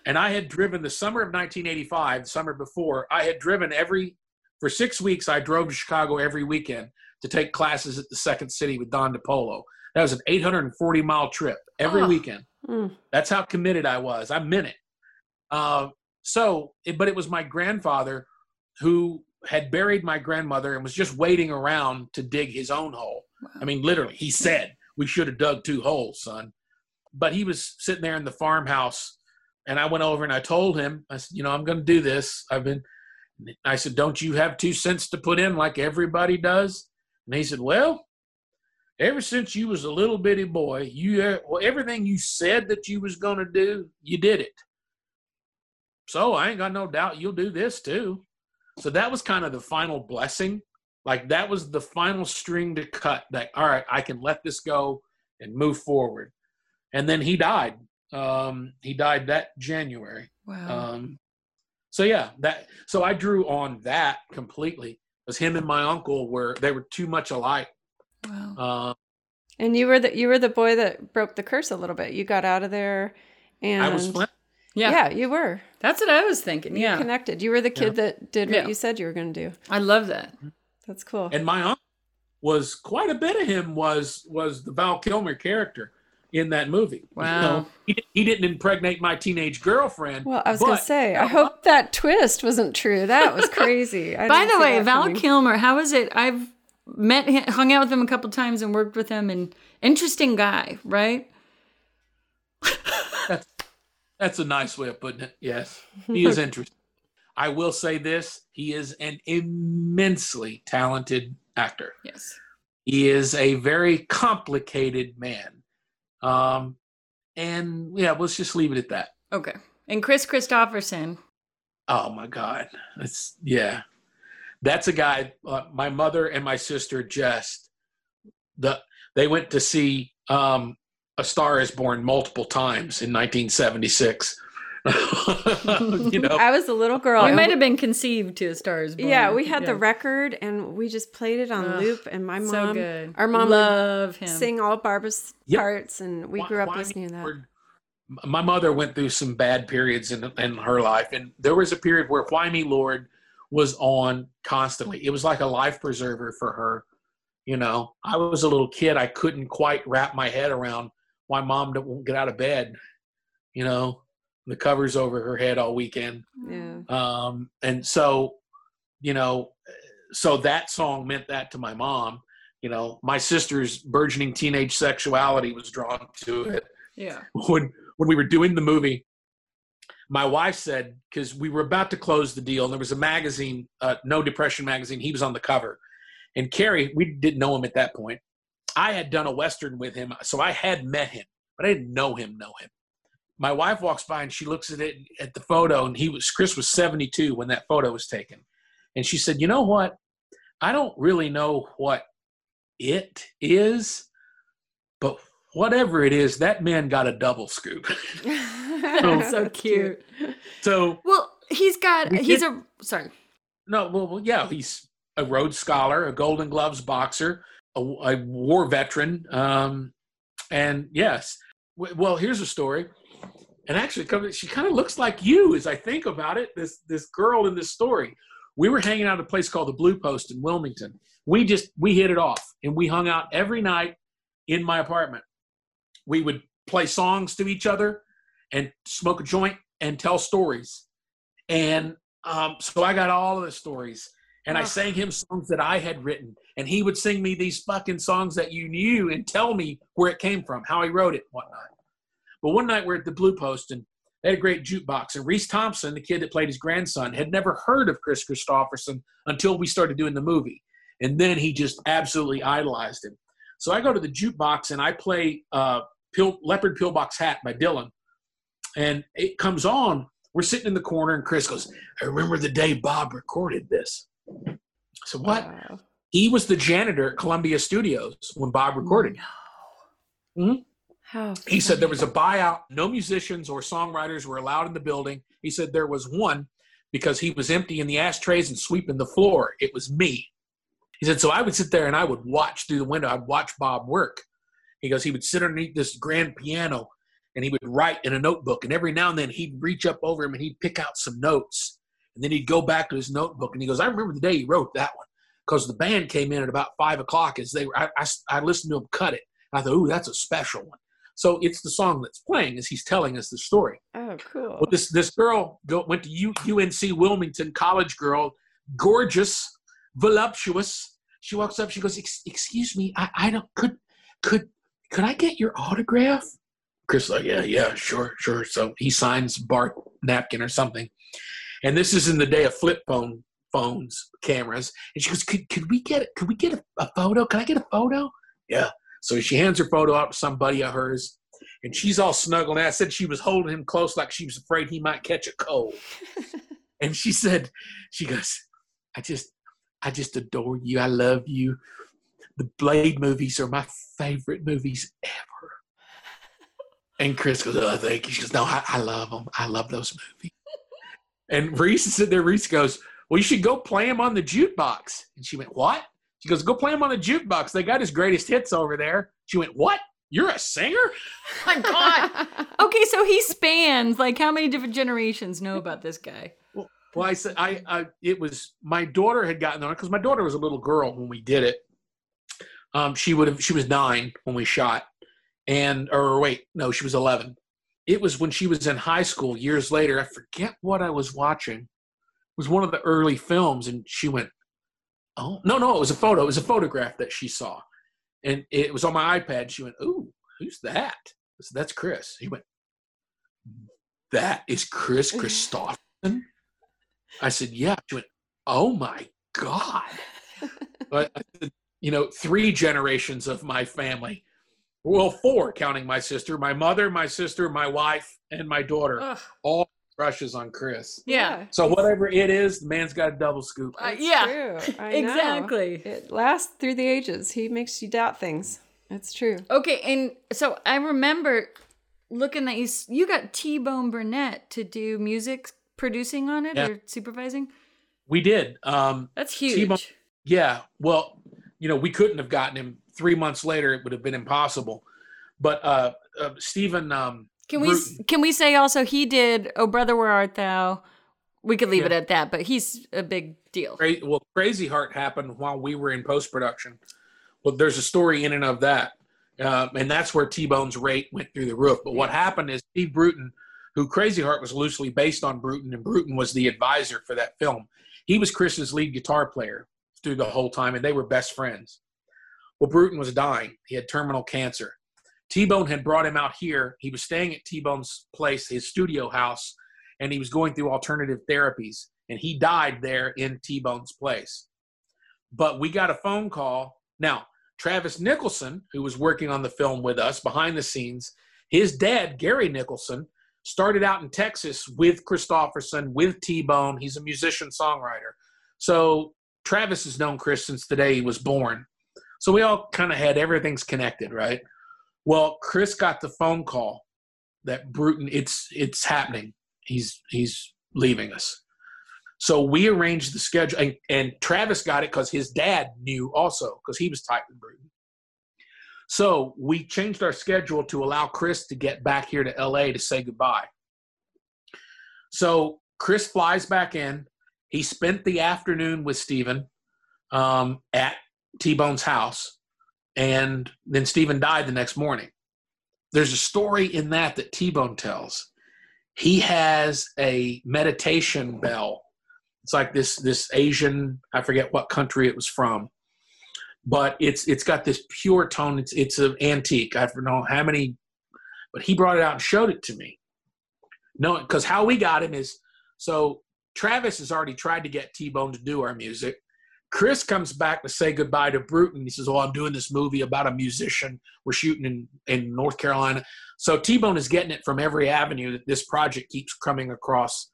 And I had driven the summer of 1985, the summer before, I had driven every, for six weeks, I drove to Chicago every weekend to take classes at the Second City with Don DePollo. That was an 840 mile trip every Oh. weekend. Mm. That's how committed I was. I meant it. Uh, so, it, but it was my grandfather who had buried my grandmother and was just waiting around to dig his own hole. I mean, literally, he said, We should have dug two holes, son. But he was sitting there in the farmhouse, and I went over and I told him, I said, You know, I'm going to do this. I've been, I said, Don't you have two cents to put in like everybody does? And he said, Well, ever since you was a little bitty boy, you well, everything you said that you was going to do, you did it. So I ain't got no doubt you'll do this too. So that was kind of the final blessing. Like that was the final string to cut. That all right, I can let this go and move forward. And then he died. Um, he died that January. Wow. Um, so yeah, that so I drew on that completely because him and my uncle were they were too much alike. Wow. Uh, And you were the you were the boy that broke the curse a little bit. You got out of there, and I was Flint. Yeah. yeah, you were. That's what I was thinking. You Yeah. connected. You were the kid that did what Yeah. you said you were going to do. I love that. That's cool. and my uncle was quite a bit of him was was the Val Kilmer character in that movie. You Wow. know, he, he didn't impregnate my teenage girlfriend. Well, I was going to say, I hope that twist wasn't true. That was crazy. I By the way, Val coming. Kilmer, how is it? I've met him, hung out with him a couple times and worked with him and interesting guy, right? That's, that's a nice way of putting it. Yes, he is interesting. I will say this: he is an immensely talented actor. Yes. He is a very complicated man. Um, and yeah, let's just leave it at that. Okay. And Kris Kristofferson. Oh my God, That's, yeah, that's a guy. Uh, my mother and my sister just the they went to see um, A Star Is Born multiple times in 1976. you know, I was a little girl. we might have been conceived to a Stars Born. Yeah, we had the record and we just played it on Ugh, loop. And my mom, so good. our mom, Love would him. sing all Barbara's Yep. parts, and we Why- grew up listening to that. My mother went through some bad periods in, in her life and there was a period where why me lord was on constantly it was like a life preserver for her you know i was a little kid i couldn't quite wrap my head around why mom won't get out of bed you know the covers over her head all weekend Yeah. um, and so you know, so that song meant that to my mom. You know, my sister's burgeoning teenage sexuality was drawn to it. Yeah. When when we were doing the movie, my wife said because we were about to close the deal, and there was a magazine, uh, No Depression magazine. He was on the cover, and Carrie, we didn't know him at that point. I had done a western with him, so I had met him, but I didn't know him. Know him. My wife walks by and she looks at it at the photo, and he was Kris was seventy two when that photo was taken, and she said, "You know what? I don't really know what it is, but whatever it is, that man got a double scoop." That's so cute. so Well, he's got We he's did- a sorry. No, well, well, yeah, he's a Rhodes Scholar, a Golden Gloves boxer, a, a war veteran, um, and yes. Well, here's a story, and actually, come- she kind of looks like you as I think about it. This this girl in this story. We were hanging out at a place called the Blue Post in Wilmington. We just we hit it off, and we hung out every night in my apartment. We would play songs to each other, and smoke a joint and tell stories. And um, so I got all of the stories, and I sang him songs that I had written, and he would sing me these fucking songs that you knew and tell me where it came from, how he wrote it, whatnot. But one night we're at the Blue Post, and they had a great jukebox, and Reece Thompson, the kid that played his grandson, had never heard of Kris Kristofferson until we started doing the movie, and then he just absolutely idolized him. So I go to the jukebox and I play uh, Pill, Leopard Pillbox Hat by Dylan, and it comes on. We're sitting in the corner, and Kris goes, I remember the day Bob recorded this. So what? He was the janitor at Columbia Studios when Bob recorded. Mhm. How He said there was a buyout. No musicians or songwriters were allowed in the building. He said there was one because he was emptying the ashtrays and sweeping the floor. It was me. He said, so I would sit there and I would watch through the window. I'd watch Bob work. He goes, he would sit underneath this grand piano and he would write in a notebook. And every now and then he'd reach up over him and he'd pick out some notes. And then he'd go back to his notebook and he goes, I remember the day he wrote that one because the band came in at about five o'clock as they were, I, I, I listened to him cut it. I thought, ooh, that's a special one. So it's the song that's playing as he's telling us the story. Oh, cool. Well, this this girl go, went to U, UNC Wilmington, college girl, gorgeous, voluptuous. She walks up. She goes, "Excuse me, I, I don't could could could I get your autograph?" Kris like, "Yeah, yeah, sure, sure." So he signs Bart napkin or something. And this is in the day of flip phone phones, cameras. And she goes, "Could could we get could we get a, a photo? Can I get a photo?" Yeah. So she hands her photo out to somebody of hers, and she's all snuggled. And I said she was holding him close, like she was afraid he might catch a cold. and she said, she goes, I just, I just adore you. I love you. The Blade movies are my favorite movies ever. And Kris goes, oh, thank you. She goes, no, I, I love them. I love those movies. And Reece is sitting there. Reece goes, well, you should go play them on the jukebox. And she went, what? She goes, go play him on the jukebox. They got his greatest hits over there. She went, what? You're a singer? My God. okay, so he spans like how many different generations know about this guy? Well, I said I, I it was my daughter had gotten on it because my daughter was a little girl when we did it. Um, she would have she was nine when we shot, and or wait, no, she was eleven. It was when she was in high school years later. I forget what I was watching. It was one of the early films, and she went, "Oh no, no, it was a photo. It was a photograph that she saw, and it was on my iPad." She went, "Ooh, who's that?" I said, "That's Kris." He went, "That is Kris Kristofferson." I said, "Yeah." She went, "Oh my god!" but you know, three generations of my family, well, four counting my sister, my mother, my sister, my wife, and my daughter, Ugh. all crushes on Kris. Yeah. So whatever it is, the man's got a double scoop. Uh, yeah. true. I know. Exactly. It lasts through the ages. He makes you doubt things. It's true. Okay, and so I remember looking at you. You got T Bone Burnett to do music producing on it Yeah. or supervising. We did. Um, That's huge. T-Bone- yeah. Well, you know, we couldn't have gotten him three months later. It would have been impossible. But uh, uh, Stephen, um, Can we can we say also he did "Oh Brother Where Art Thou"? We could leave it at that, but he's a big deal. Well, Crazy Heart happened while we were in post production. Well, there's a story in and of that, uh, and that's where T Bone's rate went through the roof. But what happened is Steve Bruton, who Crazy Heart was loosely based on Bruton, and Bruton was the advisor for that film. he was Kris's lead guitar player through the whole time, and they were best friends. Well, Bruton was dying. He had terminal cancer. T Bone had brought him out here. He was staying at T Bone's place, his studio house, and he was going through alternative therapies. And he died there in T Bone's place. But we got a phone call. Now, Travis Nicholson, who was working on the film with us behind the scenes, his dad, Gary Nicholson, started out in Texas with Kristofferson, with T Bone. He's a musician songwriter. So Travis has known Kris since the day he was born. So we all kind of had everything's connected, right? Well, Kris got the phone call that Bruton, it's it's happening. He's he's leaving us. So we arranged the schedule, and, and Travis got it because his dad knew also because he was tight with Bruton. So we changed our schedule to allow Kris to get back here to LA to say goodbye. So Kris flies back in. He spent the afternoon with Steven um, at T Bone's house, and then Stephen died the next morning. There's a story in that that T Bone tells. He has a meditation bell. It's like this this Asian, I forget what country it was from, but it's it's got this pure tone. It's it's an antique. I don't know how many, but he brought it out and showed it to me. No, because how we got him is so Travis has already tried to get T Bone to do our music. Kris comes back to say goodbye to Bruton. He says, "Oh, I'm doing this movie about a musician. We're shooting in in North Carolina." So T Bone is getting it from every avenue that this project keeps coming across.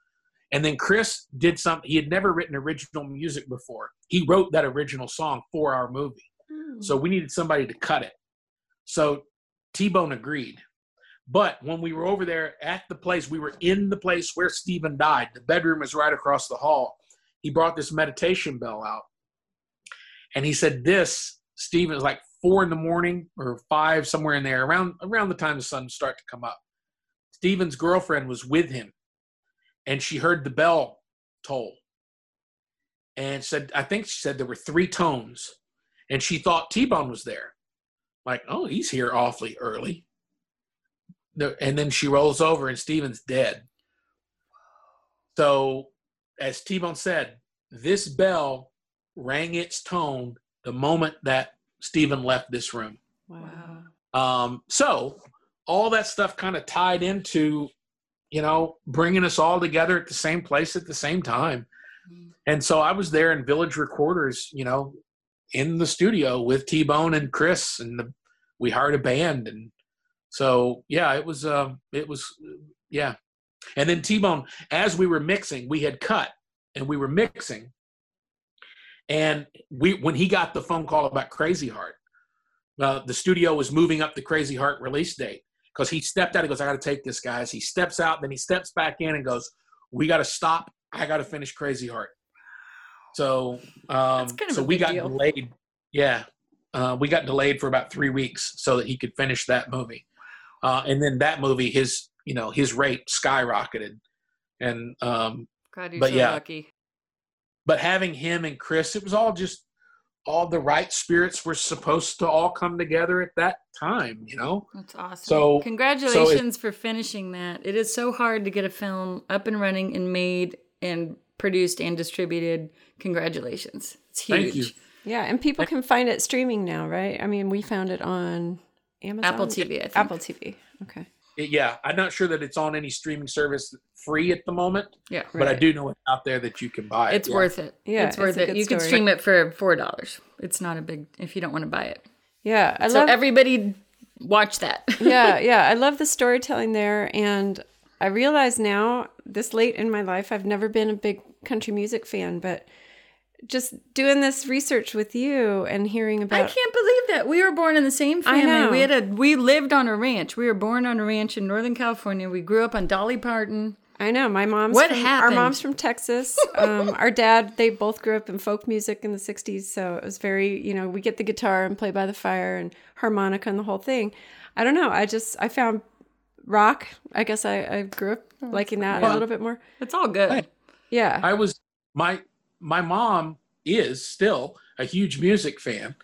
And then Kris did something. He had never written original music before. He wrote that original song for our movie. Hmm. So we needed somebody to cut it. So T Bone agreed. But when we were over there at the place, we were in the place where Stephen died. The bedroom is right across the hall. He brought this meditation bell out. And he said, This, Stephen, is like four in the morning or five, somewhere in there, around around the time the sun start to come up. Stephen's girlfriend was with him and she heard the bell toll. And said, I think she said there were three tones. And she thought T Bone was there. Like, oh, he's here awfully early. And then she rolls over and Stephen's dead. So, as T Bone said, this bell rang its tone the moment that Stephen left this room. Wow. Um, so all that stuff kind of tied into, you know, bringing us all together at the same place at the same time. And so I was there in Village Recorders, you know, in the studio with T Bone and Kris, and the, we hired a band, and so yeah, it was, um, it was, yeah. And then T Bone, as we were mixing, we had cut and we were mixing, and we when he got the phone call about Crazy Heart, uh, the studio was moving up the Crazy Heart release date because he stepped out. He goes, "I got to take this, guys." He steps out, then he steps back in and goes, "We got to stop. I got to finish Crazy Heart." So, um, so we got deal. delayed. Yeah, uh, we got delayed for about three weeks so that he could finish that movie, uh, and then that movie, his you know his rate skyrocketed, and um, God, you're but so yeah, lucky. But having him and Kris, it was all just all the right spirits were supposed to all come together at that time, you know. That's awesome. So congratulations for finishing that. It is so hard to get a film up and running and made and produced and distributed. Congratulations. It's huge. Thank you. Yeah, and people can find it streaming now, right? I mean, we found it on Amazon, Apple TV, I think. Apple TV. Okay. It- yeah, I'm not sure that it's on any streaming service free at the moment. Yeah. but I do know it's out there that you can buy. it. It's yeah. worth it. Yeah, it's worth it's a it. good You can stream it for four dollars. It's not a big if you don't want to buy it. Yeah, I so love everybody watch that. yeah, yeah. I love the storytelling there. And I realize now, this late in my life, I've never been a big country music fan, but just doing this research with you and hearing about I can't believe that we were born in the same I family. know. We had a we lived on a ranch. We were born on a ranch in Northern California. We grew up on Dolly Parton. I know my mom's. What from, happened? Our mom's from Texas. Um, our dad, they both grew up in folk music in the '60s, so it was very, you know, we get the guitar and play by the fire and harmonica and the whole thing. I don't know. I just I found rock. I guess I, I grew up liking that a little bit more. It's all good. Yeah. I was my my mom is still a huge music fan.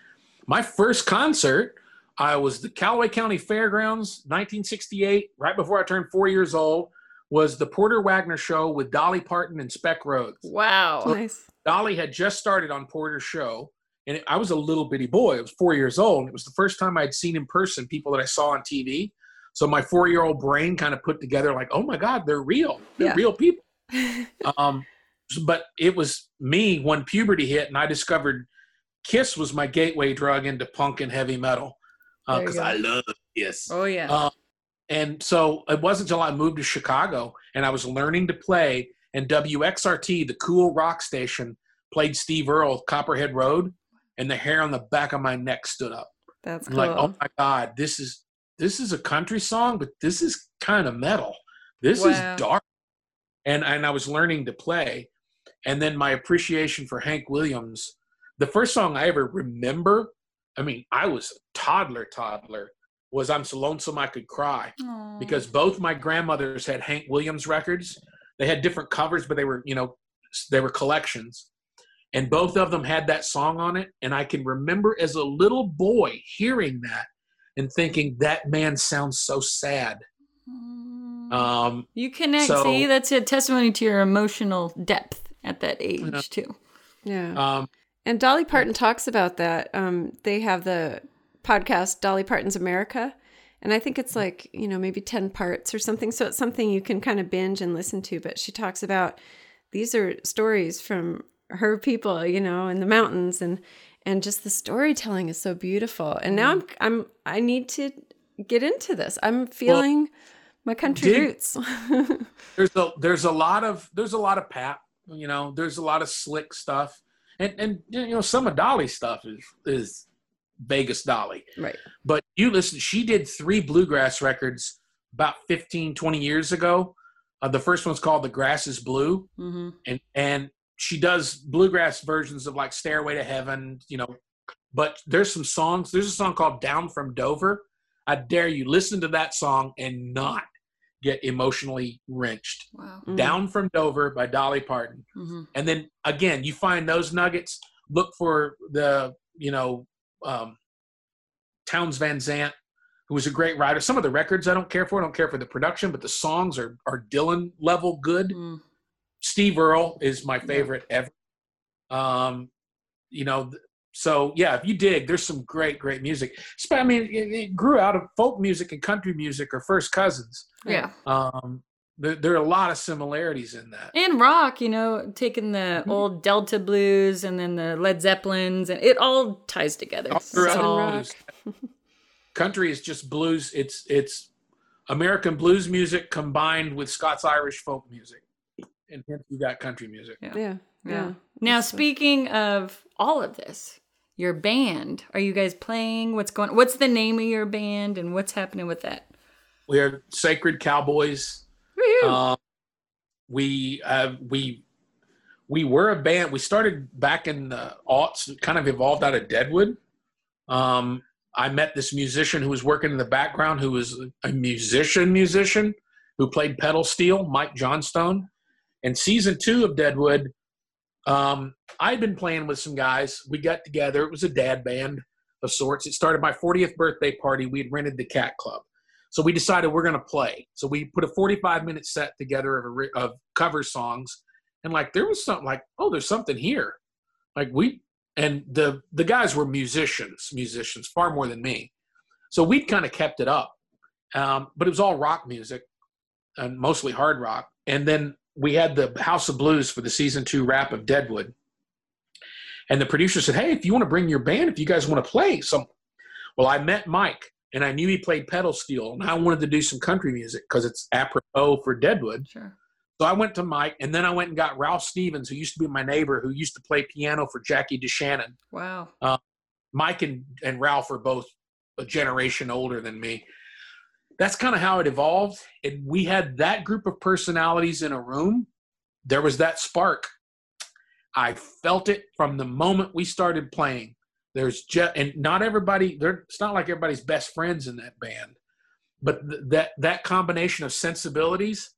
My first concert, I was the Callaway County Fairgrounds, 1968, right before I turned four years old, was the Porter Wagoner show with Dolly Parton and Speck Rhodes. Wow. So Nice. Dolly had just started on Porter's show, and I was a little bitty boy. I was four years old. It was the first time I'd seen in person people that I saw on TV. So my four-year-old brain kind of put together like, "Oh my God, they're real. They're Yeah. real people." um, but it was me when puberty hit, and I discovered Kiss was my gateway drug into punk and heavy metal because go. I love Kiss. Oh yeah. Uh, and so it wasn't until I moved to Chicago and I was learning to play, and WXRT, the cool rock station, played Steve Earle, Copperhead Road, and the hair on the back of my neck stood up. That's cool. like, oh my god, this is this is a country song, but this is kind of metal. This Wow. is dark. And and I was learning to play, and then my appreciation for Hank Williams. The first song I ever remember, I mean, I was a toddler, toddler, was "I'm So Lonesome I Could Cry," because both my grandmothers had Hank Williams records. They had different covers, but they were, you know, they were collections and both of them had that song on it and i can remember as a little boy hearing that and thinking that man sounds so sad um You connect. so- see, that's a testimony to your emotional depth at that age too. Yeah. um And Dolly Parton talks about that. Um, they have the podcast Dolly Parton's America. And I think it's like, you know, maybe 10 parts or something. So it's something you can kind of binge and listen to. But she talks about these are stories from her people, you know, in the mountains and and just the storytelling is so beautiful. And now I'm I'm I need to get into this. I'm feeling my country dig- roots. there's a there's a lot of there's a lot of pap you know there's a lot of slick stuff. And and you know some of dolly's stuff is is vegas dolly. Right. But you listen she did three bluegrass records about 15 20 years ago. Uh, the first one's called the grass is blue. Mm-hmm. and and she does bluegrass versions of like stairway to heaven you know. But there's some songs there's a song called down from dover. I dare you listen to that song and not get emotionally wrenched. Wow. down from dover by dolly parton. Mm-hmm. and then again you find those nuggets look for the you know um, Townes Van Zandt who was a great writer. Some of the records i don't care for i don't care for the production but the songs are are dylan level good. Mm. steve earle is my favorite ever. Um you know th- so yeah if you dig there's some great great music i mean it, it grew out of folk music and country music are first cousins Yeah. um there, there are a lot of similarities in that And rock, you know, taking the Mm-hmm. old Delta blues and then the Led Zeppelins, and it all ties together. All throughout It's the all- country is just blues it's it's american blues music combined with scots irish folk music and hence you got country music yeah. Yeah. Yeah. Now, speaking of all of this, your band, are you guys playing? What's going? What's the name of your band, and what's happening with that? we are sacred cowboys um, we uh, we we were a band we started back in the aughts kind of evolved out of deadwood um, i met this musician who was working in the background who was a musician musician who played pedal steel mike johnstone and season two of deadwood um, i'd been playing with some guys we got together it was a dad band of sorts it started my 40th birthday party we had rented the cat club so we decided we're going to play. So we put a 45 minute set together of, of cover songs, and like there was something like, oh, there's something here. Like we and the the guys were musicians, musicians far more than me. So we'd kind of kept it up, um, but it was all rock music and mostly hard rock. And then we had the House of Blues for the season two wrap of Deadwood. And the producer said, "Hey, if you want to bring your band, if you guys want to play some," well, I met Mike and I knew he played pedal steel, and I wanted to do some country music because it's apropos for Deadwood. Sure. So I went to Mike, and then I went and got Ralph Stevens, who used to be my neighbor, who used to play piano for Jackie DeShannon. Wow. Uh, Mike and, and Ralph are both a generation older than me. That's kind of how it evolved. And we had that group of personalities in a room. There was that spark. I felt it from the moment we started playing. There's just, and not everybody, there, it's not like everybody's best friends in that band, but th- that, that combination of sensibilities,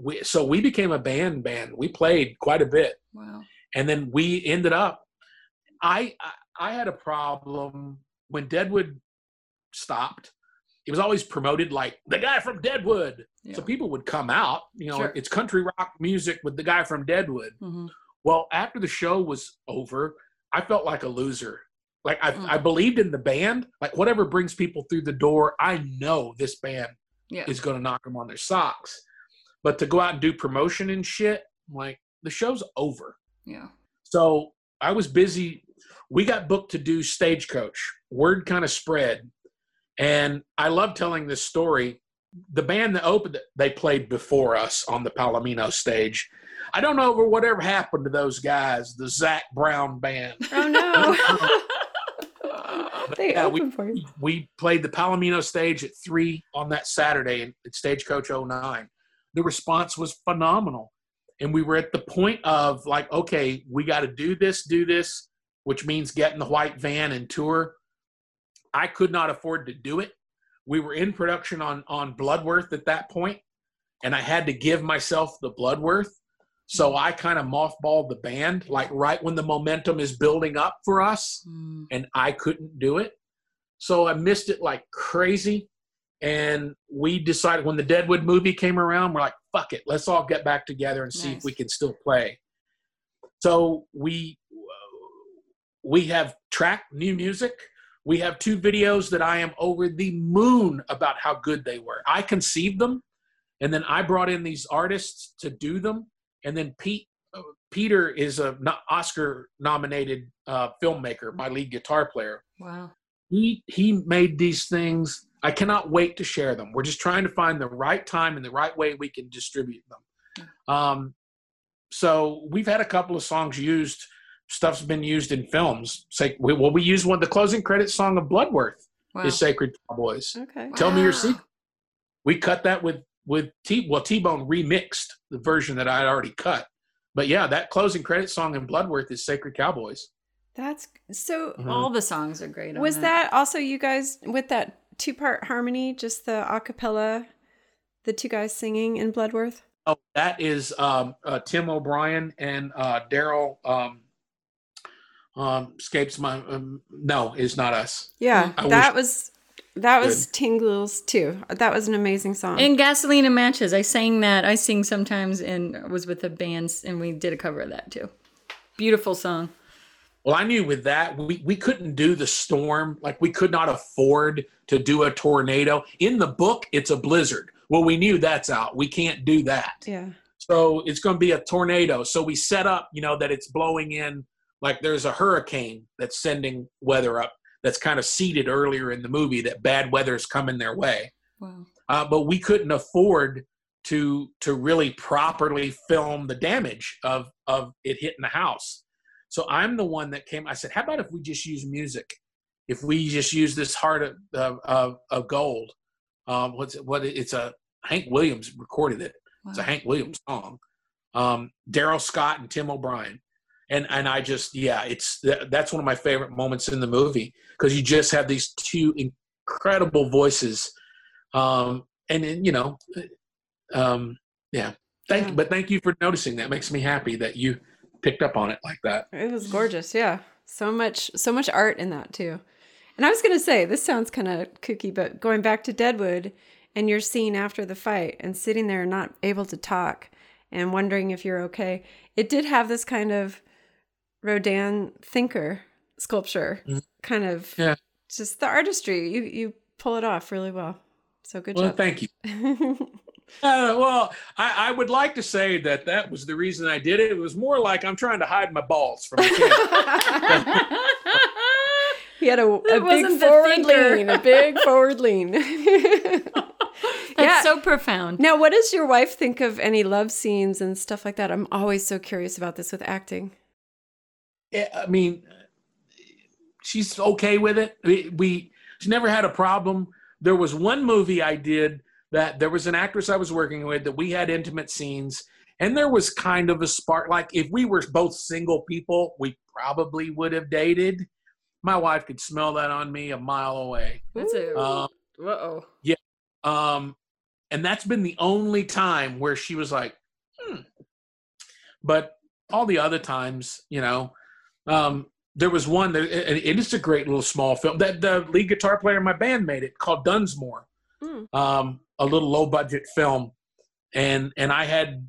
we, so we became a band band. We played quite a bit Wow. and then we ended up I, I i had a problem when deadwood stopped it was always promoted like the guy from deadwood so people would come out you know Sure. it's country rock music with the guy from deadwood Mhm. Well, after the show was over, I felt like a loser. Like I, Mm. I believed in the band. Like whatever brings people through the door, I know this band Yeah. is going to knock them on their socks. But to go out and do promotion and shit, like the show's over. Yeah. So I was busy. We got booked to do Stagecoach. Word kind of spread. And I love telling this story. The band that opened they played before us on the Palomino stage. I don't know whatever happened to those guys, the Zac Brown band. Oh no. they Yeah, we- for you. we played the Palomino stage at three on that Saturday in- at Stagecoach 09. The response was phenomenal. And we were at the point of like, okay, we got to do this, do this, which means get in the white van and tour. I could not afford to do it. We were in production on on Bloodworth at that point, and I had to give myself the Bloodworth. So mm. I kind of mothballed the band, like right when the momentum is building up for us, mm. and I couldn't do it. So I missed it like crazy. And we decided when the Deadwood movie came around, we're like, fuck it, let's all get back together and see if we can still play. So we we have tracked new music. We have two videos that I am over the moon about how good they were. I conceived them, and then I brought in these artists to do them. And then Pete uh, Peter is a no- Oscar nominated uh, filmmaker, my lead guitar player Wow. he he made these things i cannot wait to share them we're just trying to find the right time and the right way we can distribute them um, so we've had a couple of songs used stuff's been used in films say we, well we use one the closing credit song of bloodworth Wow. is sacred cowboys Okay. tell me your secret we cut that with with t well t-bone remixed the version that i had already cut but yeah that closing credit song in bloodworth is sacred cowboys That's so. Mhm. All the songs are great. On Was that. that also you guys with that two part harmony, just the a cappella, the two guys singing in Bloodworth? Oh, that is um, uh, Tim O'Brien and uh, Darrell. Um, um, escapes my um, no, is not us. Yeah, I that wish- was that was Tingles too. That was an amazing song. And gasoline and matches. I sang that. I sing sometimes, and was with the bands, and we did a cover of that too. Beautiful song. Well, I knew with that we we couldn't do the storm. Like we could not afford to do a tornado. In the book, it's a blizzard. Well, we knew that's out. We can't do that. yeah. So it's going to be a tornado. So we set up, you know, that it's blowing in like there's a hurricane that's sending weather up that's kind of seeded earlier in the movie that bad weather's coming their way. Wow. Uh, but we couldn't afford to to really properly film the damage of of it hitting the house. So I'm the one that came. I said, "How about if we just use music? If we just use this heart of of, of, gold? Um, what's it, what? It's a Hank Williams recorded it. It's a Hank Williams song. Um, Darrell Scott and Tim O'Brien, and and I just yeah, it's that's one of my favorite moments in the movie because you just have these two incredible voices, um, and then, you know, um, yeah. Thank, Yeah. but thank you for noticing. That makes me happy that you picked up on it like that. It was gorgeous. Yeah. So much so much art in that too. And I was going to say this sounds kind of kooky, but going back to Deadwood and your scene after the fight and sitting there not able to talk and wondering if you're okay. It did have this kind of Rodin thinker sculpture Mhm. kind of Yeah. just the artistry. You you pull it off really well. So good Well, job. thank you. Uh, well, I, I would like to say that that was the reason I did it. It was more like I'm trying to hide my balls from the camera. He had a, a big forward lean, a big forward lean. That's so profound. Now, what does your wife think of any love scenes and stuff like that? I'm always so curious about this with acting. Yeah, I mean, she's okay with it. We, we she never had a problem. There was one movie I did that there was an actress I was working with that we had intimate scenes, and there was kind of a spark. Like if we were both single people, we probably would have dated. My wife could smell that on me a mile away. That's it. Um, Uh-oh. yeah. Um, and that's been the only time where she was like, hmm. But all the other times, you know, um, there was one that and it is a great little small film that the lead guitar player in my band made it called Dunsmuir, Hmm. um, a little low budget film, and and I had,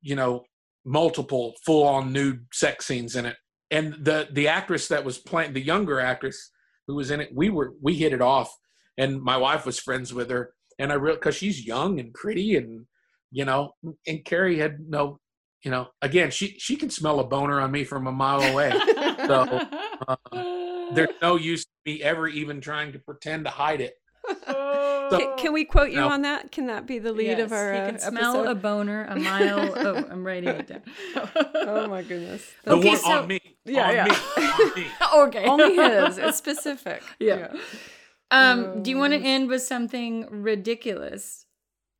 you know, multiple full-on nude sex scenes in it. And the the actress that was playing the younger actress who was in it, we were we hit it off, and my wife was friends with her, and I real because she's young and pretty, and you know, and Carrie had no, you know, again she she can smell a boner on me from a mile away, so uh, there's no use me ever even trying to pretend to hide it. Can, can we quote you No. on that? Can that be the lead of our he uh, can smell episode? a boner a mile. oh, I'm writing it down. oh my goodness. The Okay, one so- on me. Yeah, on yeah. me. On me. okay. Only his. It's specific. Yeah. Um, do you want to Um, end with something ridiculous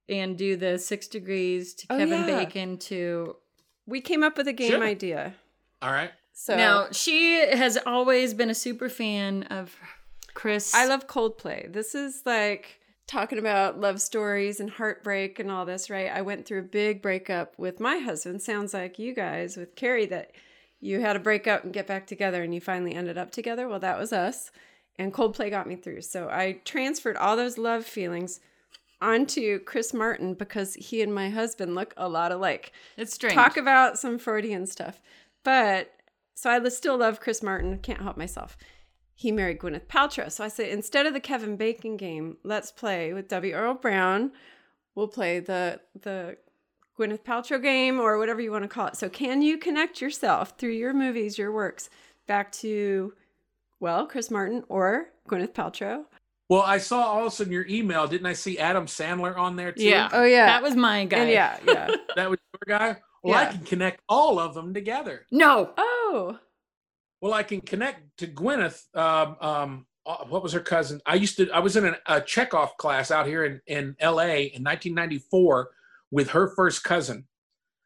and do the six degrees to Oh, Kevin yeah. Bacon to We came up with a game Sure. idea. All right. So now she has always been a super fan of Chris. I love Coldplay. This is like talking about love stories and heartbreak and all this, right? I went through a big breakup with my husband. Sounds like you guys with Carrie that you had a breakup and get back together and you finally ended up together. Well, that was us. And Coldplay got me through. So I transferred all those love feelings onto Chris Martin because he and my husband look a lot alike. It's strange. Talk about some Freudian stuff. But so I still love Chris Martin. Can't help myself. He married Gwyneth Paltrow. So I said, instead of the Kevin Bacon game, let's play with W. Earl Brown. We'll play the the Gwyneth Paltrow game or whatever you want to call it. So can you connect yourself through your movies, your works, back to well, Chris Martin or Gwyneth Paltrow? Well, I saw also in your email, didn't I see Adam Sandler on there too? yeah. Oh, yeah. That was my guy. And yeah, yeah. That was your guy? Well, I can connect all of them together. No. Oh. Well, I can connect to Gwyneth. Um, um, uh, what was her cousin? I used to. I was in an, a Chekhov class out here in in L.A. in 1994 with her first cousin,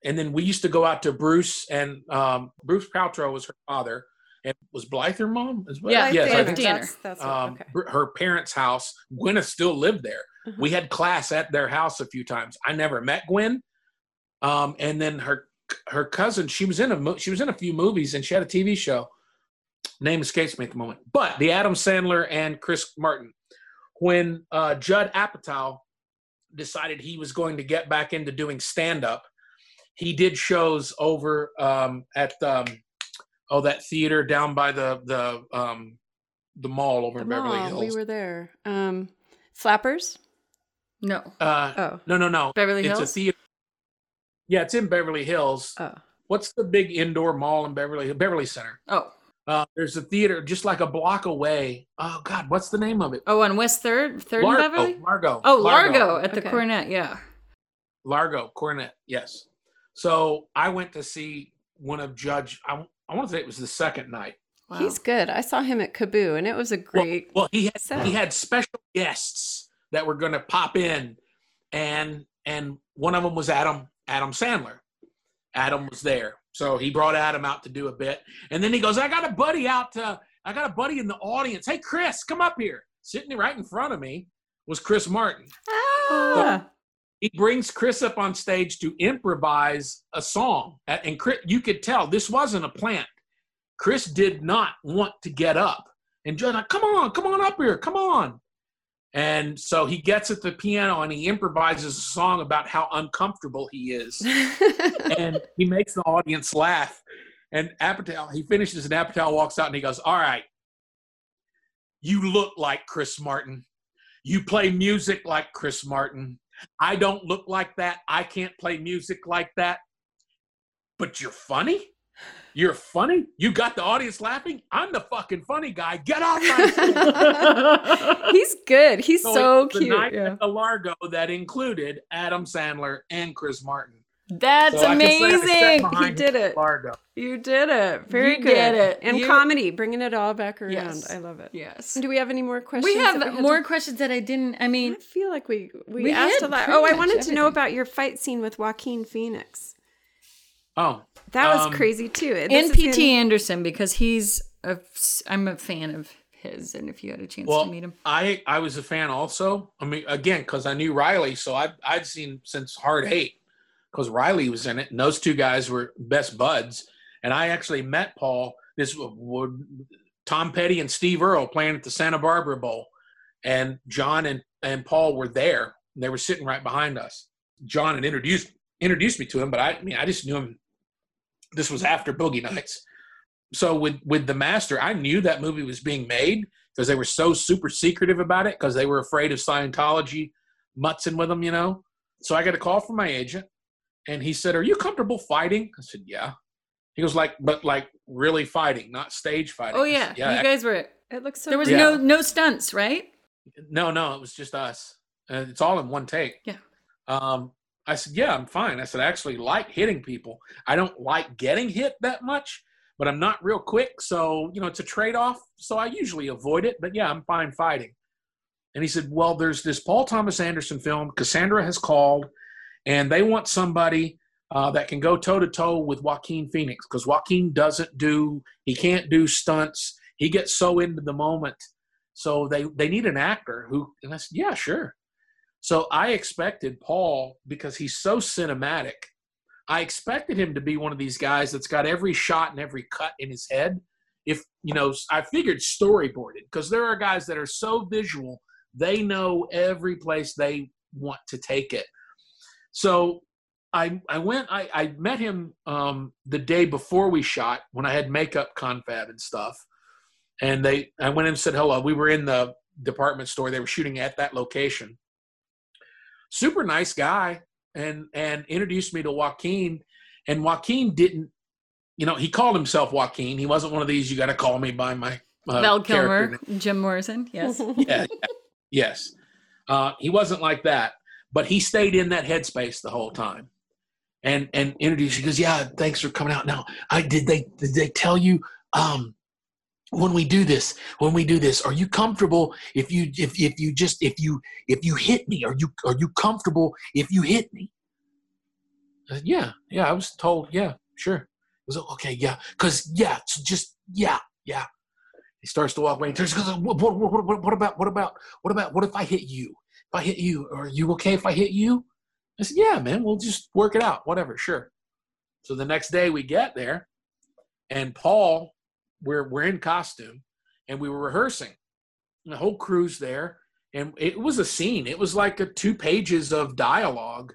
and then we used to go out to Bruce and um, Bruce Paltrow was her father, and was Blythe her mom as well. Yeah, yes, I think Danner. That's, that's what, um, okay. br- her parents' house. Gwyneth still lived there. Uh-huh. We had class at their house a few times. I never met Gwen. Um, and then her her cousin, she was in a she was in a few movies and she had a TV show. Name escapes me at the moment. But the Adam Sandler and Chris Martin, when uh, Judd Apatow decided he was going to get back into doing stand up, he did shows over um, at um, oh that theater down by the the um, the mall over The in Beverly mall, Hills. We were there. Um, Flappers. No. Uh, Oh. no, no, no. Beverly it's Hills? a theater. Yeah, it's in Beverly Hills. Oh. What's the big indoor mall in Beverly Beverly Center? Oh. Uh, there's a theater just like a block away. Oh God, what's the name of it? Oh, on West Third, Third Largo, and Beverly. Largo. Oh, Largo, at the Okay. Coronet. Yeah. Largo, Coronet. Yes. So I went to see one of Judge. I, I want to say it was the second night. Wow. He's good. I saw him at KAABOO, and it was a great. Well, he had set. he had special guests that were going to pop in, and and one of them was Adam Adam Sandler. Adam was there, so he brought Adam out to do a bit, and then he goes, "I got a buddy out. To, I got a buddy in the audience. Hey, Chris, come up here." Sitting right in front of me was Chris Martin. ah, He brings Chris up on stage to improvise a song, and Chris, you could tell this wasn't a plant. Chris did not want to get up, and Judd, like, come on, come on up here, come on. And so he gets at the piano and he improvises a song about how uncomfortable he is, and he makes the audience laugh. And Apatow, he finishes, and Apatow walks out and he goes, "All right, you look like Chris Martin. You play music like Chris Martin. I don't look like that. I can't play music like that. But you're funny. You're funny. You got the audience laughing. I'm the fucking funny guy. Get off my he's good. He's So so, was the cute. night Yeah. at the Largo that included Adam Sandler and Chris Martin. That's So I can say I sat amazing. He did it. Largo. You did it. Very You good. did it. And You- comedy, bringing it all back around. Yes. I love it. Yes. Do we have any more questions? We have that had more to- questions that I didn't. I mean, I feel like we we, We asked a lot. Oh, I much wanted to know about your fight scene with Joaquin Phoenix. Oh, That was Um, crazy too. This and P.T. in- Anderson because he's a. I'm a fan of his, and if you had a chance Well, to meet him, I I was a fan also. I mean, again, because I knew Reilly, so I I'd seen since Hard Eight, because Reilly was in it, and those two guys were best buds. And I actually met Paul. This Tom Petty and Steve Earle playing at the Santa Barbara Bowl, and John and and Paul were there. And they were sitting right behind us. John had introduced introduced me to him, but I, I mean, I just knew him This was after Boogie Nights. So with with the Master, I knew that movie was being made because they were so super secretive about it because they were afraid of Scientology mutzing with them, you know. So I got a call from my agent, and he said, "Are you comfortable fighting?" I said, "Yeah." He was like, "But like really fighting, not stage fighting." Oh yeah, said, yeah. you guys were. It looks so. There was Yeah. no no stunts, right? No, no, it was just us. Uh, it's all in one take. Yeah. Um, I said, yeah, I'm fine. I said, I actually like hitting people. I don't like getting hit that much, but I'm not real quick. So, you know, it's a trade off. So I usually avoid it, but yeah, I'm fine fighting. And he said, well, there's this Paul Thomas Anderson film, Cassandra has called, and they want somebody uh, that can go toe to toe with Joaquin Phoenix because Joaquin doesn't do, he can't do stunts. He gets so into the moment. So they, they need an actor who, and I said, yeah, sure. So I expected Paul, because he's so cinematic, I expected him to be one of these guys that's got every shot and every cut in his head. If, you know, I figured storyboarded because there are guys that are so visual, they know every place they want to take it. So I, I went, I, I met him um, the day before we shot when I had makeup confab and stuff. And they, I went in and said hello. We were in the department store. They were shooting at that location super nice guy and and introduced me to Joaquin and Joaquin didn't you know he called himself Joaquin he wasn't one of these you got to call me by my uh, Val Kilmer, Jim Morrison. Yes. yeah, yeah. yes uh, he wasn't like that but he stayed in that headspace the whole time. And and introduced he goes yeah thanks for coming out. Now I did they did they tell you um when we do this when we do this are you comfortable if you if, if you just if you if you hit me? Are you are you comfortable if you hit me? Said, yeah yeah i was told yeah sure. I was okay yeah because yeah so just yeah yeah. He starts to walk away. And turns goes what, what, what, what about what about what about what if i hit you if i hit you are you okay if i hit you i said yeah man we'll just work it out whatever sure so the next day we get there and paul we're we're in costume and we were rehearsing. The whole crew's there, and it was a scene. It was like a two pages of dialogue.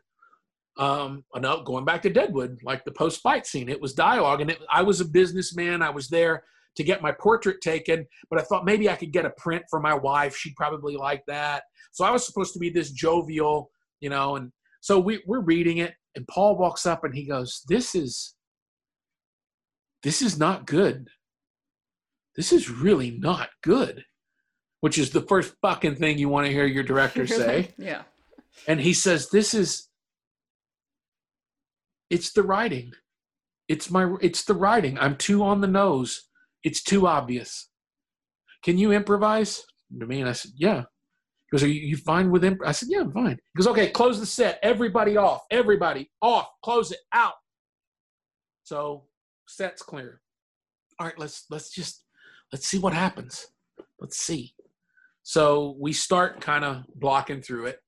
Um, going back to Deadwood, like the post fight scene, it was dialogue, and it, I was a businessman. I was there to get my portrait taken, but I thought maybe I could get a print for my wife. She'd probably like that. So I was supposed to be this jovial, you know, and so we, we're reading it, and Paul walks up and he goes, "This is, this is not good." this is really not good, which is the first fucking thing you want to hear your director say. yeah. And he says, This is, it's the writing. It's my, it's the writing. I'm too on the nose. It's too obvious. Can you improvise? To me, and I said, Yeah. He goes, Are you, you fine with imp? I said, Yeah, I'm fine. He goes, Okay, close the set. Everybody off. Everybody off. Close it out. So set's clear. All right, let's let's just let's see what happens. Let's see. So we start kind of blocking through it,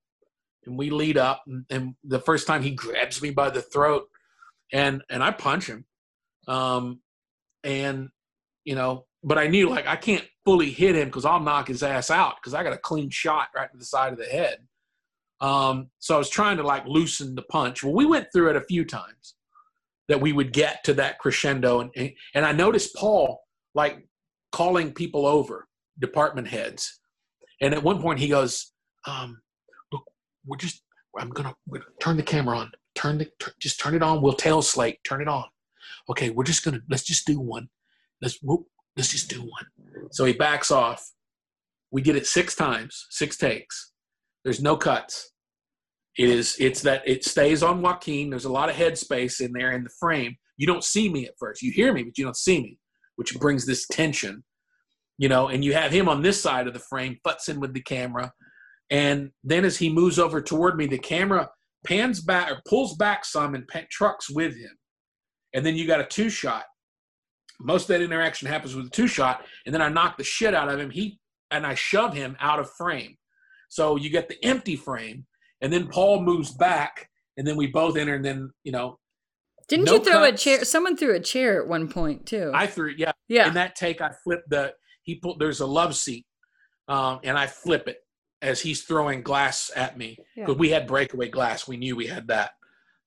and we lead up. And, and, the first time he grabs me by the throat, and and I punch him, um, and you know, but I knew like I can't fully hit him because I'll knock his ass out because I got a clean shot right to the side of the head. Um, so I was trying to like loosen the punch. Well, we went through it a few times that we would get to that crescendo, and and I noticed Paul like calling people over, department heads. And at one point he goes, um, look, we're just, I'm going to turn the camera on, turn the, just turn it on. We'll tail slate, turn it on. Okay. We're just to, let's just do one. Let's, whoop, let's just do one. So he backs off. We did it six times, six takes. There's no cuts. It is, it's that it stays on Joaquin. There's a lot of headspace in there in the frame. You don't see me at first. You hear me, but you don't see me which brings this tension, you know, and you have him on this side of the frame, butts in with the camera. And then as he moves over toward me, the camera pans back or pulls back some and trucks with him. And then you got a two shot. Most of that interaction happens with a two shot. And then I knock the shit out of him. He and I shove him out of frame. So you get the empty frame. And then Paul moves back. And then we both enter. And then, you know, Didn't no you throw cuts. a chair? Someone threw a chair at one point too. I threw yeah. Yeah. In that take, I flipped the he pulled. There's a love seat, um, and I flip it as he's throwing glass at me Yeah. because we had breakaway glass. We knew we had that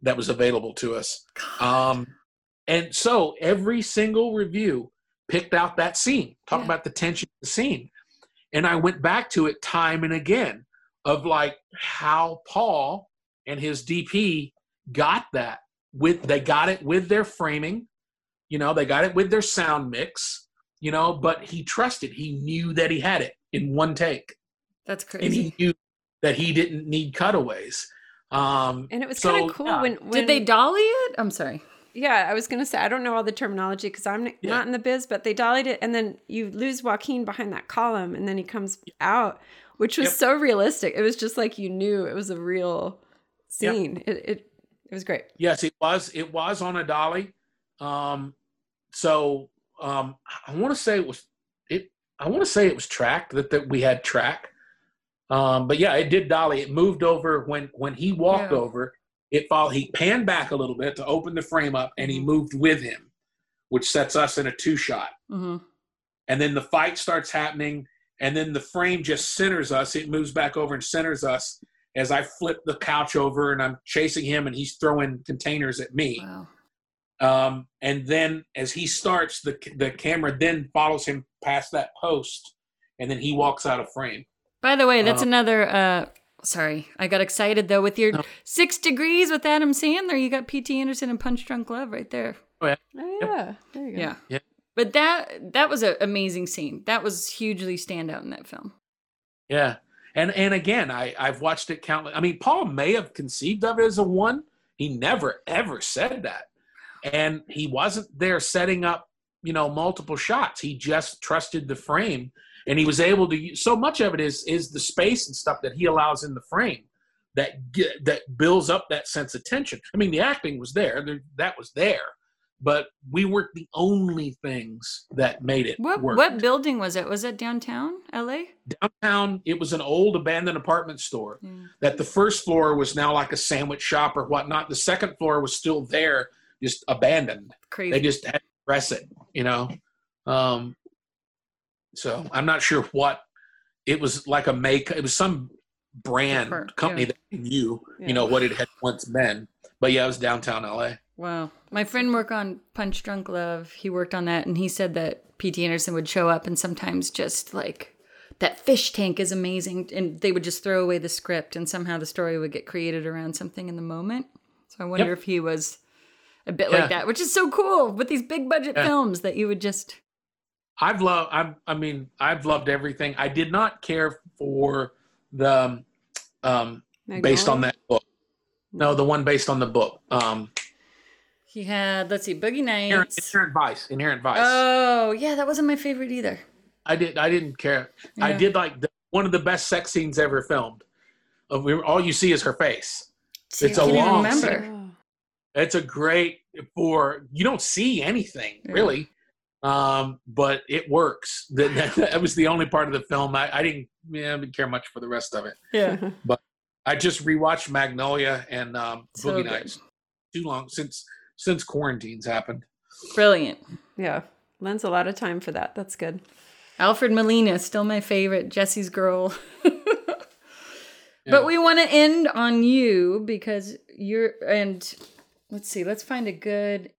that was available to us. Um, And so every single review picked out that scene, talk about the tension of the scene. And I went back to it time and again of like how Paul and his DP got that with they got it with their framing, you know, they got it with their sound mix, you know, but he trusted, he knew that he had it in one take. That's crazy. And he knew that he didn't need cutaways. Um And it was so, kind of cool yeah. when, when Did they dolly it? I'm sorry. Yeah, I was gonna say I don't know all the terminology because I'm n- not in the biz, but they dollied it, and then you lose Joaquin behind that column, and then he comes out, which was Yep. so realistic. It was just like you knew it was a real Yep. scene. It, it it was great. Yes, it was. It was on a dolly. Um, so um, I want to say it was it. I want to say it was tracked that that we had track. Um, but yeah, it did dolly. It moved over when when he walked Yeah. over. It followed. He panned back a little bit to open the frame up, and Mm-hmm. he moved with him, which sets us in a two shot. hmm And then the fight starts happening, and then the frame just centers us. It moves back over and centers us as I flip the couch over, and I'm chasing him, and he's throwing containers at me. Wow. Um, and then as he starts, the the camera then follows him past that post, and then he walks out of frame. By the way, that's Uh, another. uh Sorry, I got excited though with your six degrees with Adam Sandler. You got P.T. Anderson and Punch Drunk Love right there. Oh yeah, Oh yeah, there you go. Yeah. Yeah. But that that was an amazing scene. That was hugely standout in that film. yeah. And and again, I I've watched it countless. I mean, Paul may have conceived of it as a one. He never ever said that, and he wasn't there setting up you know multiple shots. He just trusted the frame, and he was able to. use- So much of it is is the space and stuff that he allows in the frame that get, that builds up that sense of tension. I mean, the acting was there; there- that was there, but we weren't the only things that made it What work. what building was it? Was it downtown L.A.? downtown it was an old abandoned apartment store that the first floor was now like a sandwich shop or whatnot the second floor was still there just abandoned Crazy. they just had to press it you know um so i'm not sure what it was like a make it was some brand Different, company yeah. that knew Yeah. you know what it had once been but yeah it was downtown la Wow. My friend worked on Punch Drunk Love. He worked on that and he said that P.T. Anderson would show up and sometimes just like that fish tank is amazing and they would just throw away the script and somehow the story would get created around something in the moment. So I wonder Yep. if he was a bit Yeah. like that, which is so cool with these big budget films that you would just I've loved. I'm, I mean, I've loved everything. I did not care for the um, based on that book. No, the one based on the book. Um, he had let's see Boogie Inherent, Nights. Inherent Vice. Inherent Vice. Oh, yeah, that wasn't my favorite either. I did. I didn't care. I did like the, one of the best sex scenes ever filmed. Of we- all you see is her face. See, it's I a can't even long. remember. scene. It's a great for you don't see anything Yeah. really, um, but it works. That, that, that was the only part of the film I, I didn't. Yeah, I didn't care much for the rest of it. Yeah. But I just rewatched Magnolia and um, So Boogie good. Nights. Too long since since quarantines happened. Brilliant. Yeah, lends a lot of time for that. That's good. Alfred Molina, still my favorite. Jesse's girl. But we want to end on you because you're and let's see, let's find a good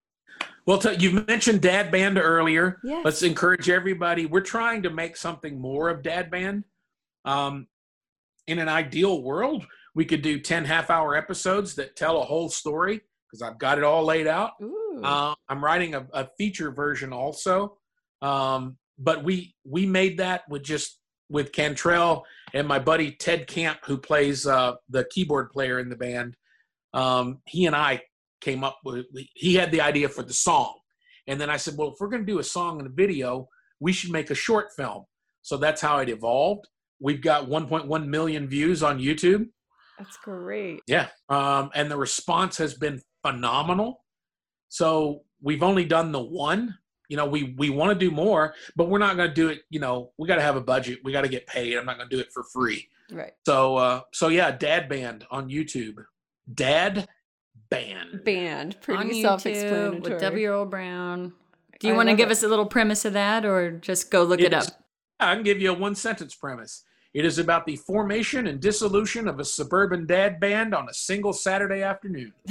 Well, t- you've mentioned Dad Band earlier. Yes. Let's encourage everybody. We're trying to make something more of Dad Band. Um, in an ideal world, we could do 10 half hour episodes that tell a whole story because I've got it all laid out. Uh, I'm writing a, a feature version also. Um, but we we made that with just with Cantrell and my buddy Ted Camp, who plays uh, the keyboard player in the band. Um, he and I came up with. He had the idea for the song, and then I said, "Well, if we're going to do a song and a video, we should make a short film." So that's how it evolved. We've got 1.1 million views on YouTube. That's great. Yeah. Um, and the response has been phenomenal. So we've only done the one. You know, we we want to do more, but we're not going to do it. You know, we got to have a budget. We got to get paid. I'm not going to do it for free. Right. So uh, so yeah, Dad Band on YouTube. Dad Band. Band. on Pretty YouTube self-explanatory. with W. Earl Brown. Do you want to give it. us a little premise of that or just go look it up? It's- I can give you a one sentence premise. It is about the formation and dissolution of a suburban dad band on a single Saturday afternoon.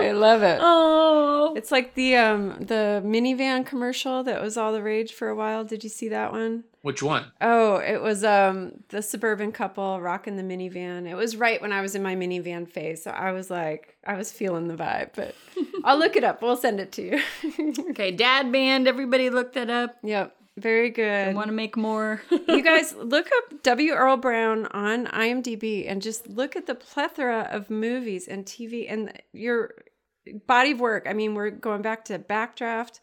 I love it. Oh, It's like the um the minivan commercial that was all the rage for a while. Did you see that one? Which one? Oh, it was um the suburban couple rocking the minivan. It was right when I was in my minivan phase, so I was like, I was feeling the vibe. But I'll look it up. We'll send it to you. okay, Dad Band. Everybody look that up. Yep, very good. I want to make more? you guys look up W. Earl Brown on IMDb and just look at the plethora of movies and TV and your body of work. I mean, we're going back to Backdraft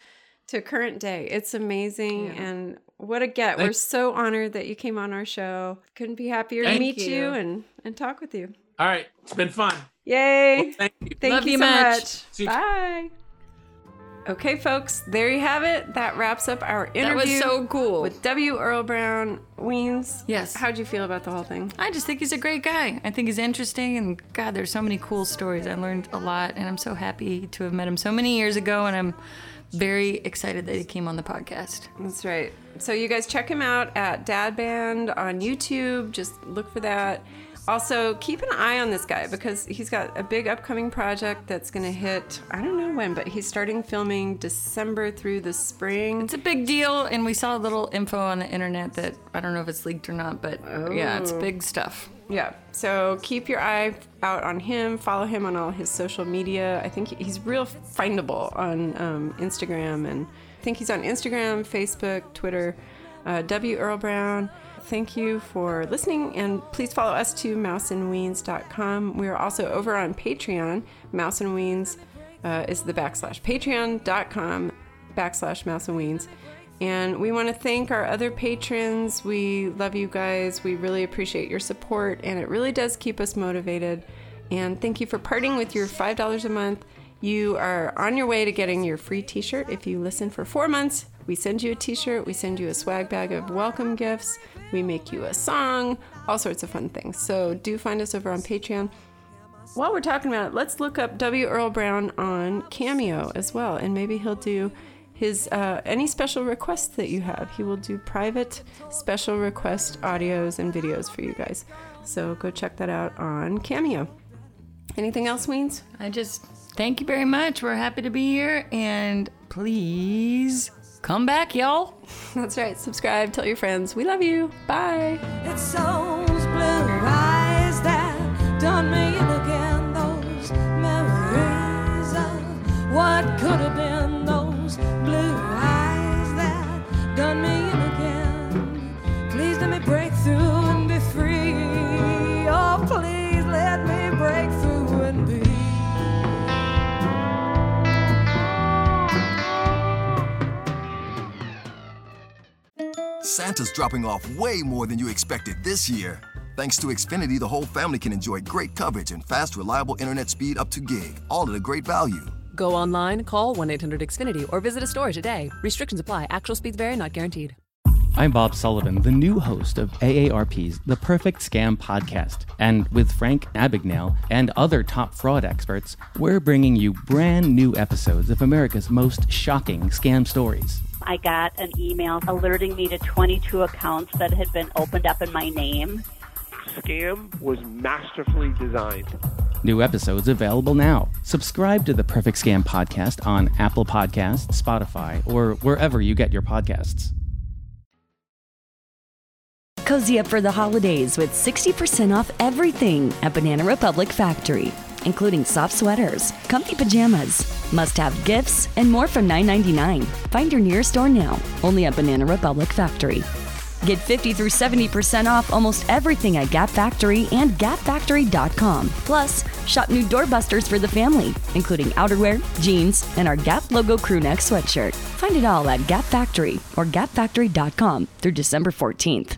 to current day. It's amazing Yeah. and what a get. Thank- we're so honored that you came on our show. Couldn't be happier to meet you. you. and and talk with you. All right, it's been fun. Yay. Well, thank you. Thank Love you you so much. much. See you- Bye. Okay, folks, there you have it. That wraps up our interview. That was so cool. with W. Earl Brown Weens. Yes. How'd you feel about the whole thing? I just think he's a great guy. I think he's interesting, and God, there's so many cool stories. I learned a lot, and I'm so happy to have met him so many years ago, and I'm very excited that he came on the podcast. That's right. So you guys check him out at Dad Band on YouTube. Just look for that. Also, keep an eye on this guy because he's got a big upcoming project that's going to hit, I don't know when, but he's starting filming December through the spring. It's a big deal, and we saw a little info on the internet that I don't know if it's leaked or not, but yeah, it's Oh. big stuff. Yeah. So keep your eye out on him. Follow him on all his social media. I think he's real findable on um, Instagram, and I think he's on Instagram, Facebook, Twitter. Uh, w Earl Brown. Thank you for listening, and please follow us to mouseandweens.com. We are also over on Patreon. Mouse and Weens uh, is the backslash patreon.com backslash mouse and weens. And we want to thank our other patrons. We love you guys. We really appreciate your support, and it really does keep us motivated. And thank you for parting with your $5 a month. You are on your way to getting your free t shirt if you listen for four months. We send you a t shirt, we send you a swag bag of welcome gifts, we make you a song, all sorts of fun things. So do find us over on Patreon. While we're talking about it, let's look up W. Earl Brown on Cameo as well, and maybe he'll do his uh, any special requests that you have. He will do private special request audios and videos for you guys. So go check that out on Cameo. Anything else, Weens? I just thank you very much. We're happy to be here, and please come back, y'all. That's right. Subscribe, tell your friends. We love you. Bye. It's those blue eyes that done me in again. Those memories of what could have been. Santa's dropping off way more than you expected this year. Thanks to Xfinity, the whole family can enjoy great coverage and fast, reliable internet speed up to gig, all at a great value. Go online, call 1 800 Xfinity, or visit a store today. Restrictions apply. Actual speeds vary, not guaranteed. I'm Bob Sullivan, the new host of AARP's The Perfect Scam podcast. And with Frank Abagnale and other top fraud experts, we're bringing you brand new episodes of America's most shocking scam stories. I got an email alerting me to 22 accounts that had been opened up in my name. Scam was masterfully designed. New episodes available now. Subscribe to the Perfect Scam podcast on Apple Podcasts, Spotify, or wherever you get your podcasts. Cozy up for the holidays with 60% off everything at Banana Republic Factory, including soft sweaters, comfy pajamas, must have gifts, and more from $9.99. Find your nearest store now, only at Banana Republic Factory. Get 50 through 70% off almost everything at Gap Factory and gapfactory.com. Plus, shop new doorbusters for the family, including outerwear, jeans, and our Gap logo crew neck sweatshirt. Find it all at Gap Factory or gapfactory.com through December 14th.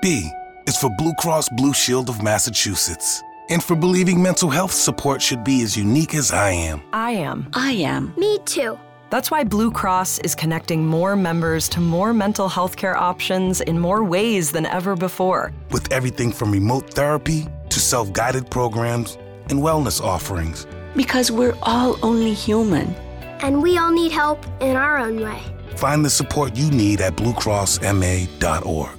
B is for Blue Cross Blue Shield of Massachusetts. And for believing mental health support should be as unique as I am. I am. I am. Me too. That's why Blue Cross is connecting more members to more mental health care options in more ways than ever before. With everything from remote therapy to self guided programs and wellness offerings. Because we're all only human. And we all need help in our own way. Find the support you need at bluecrossma.org.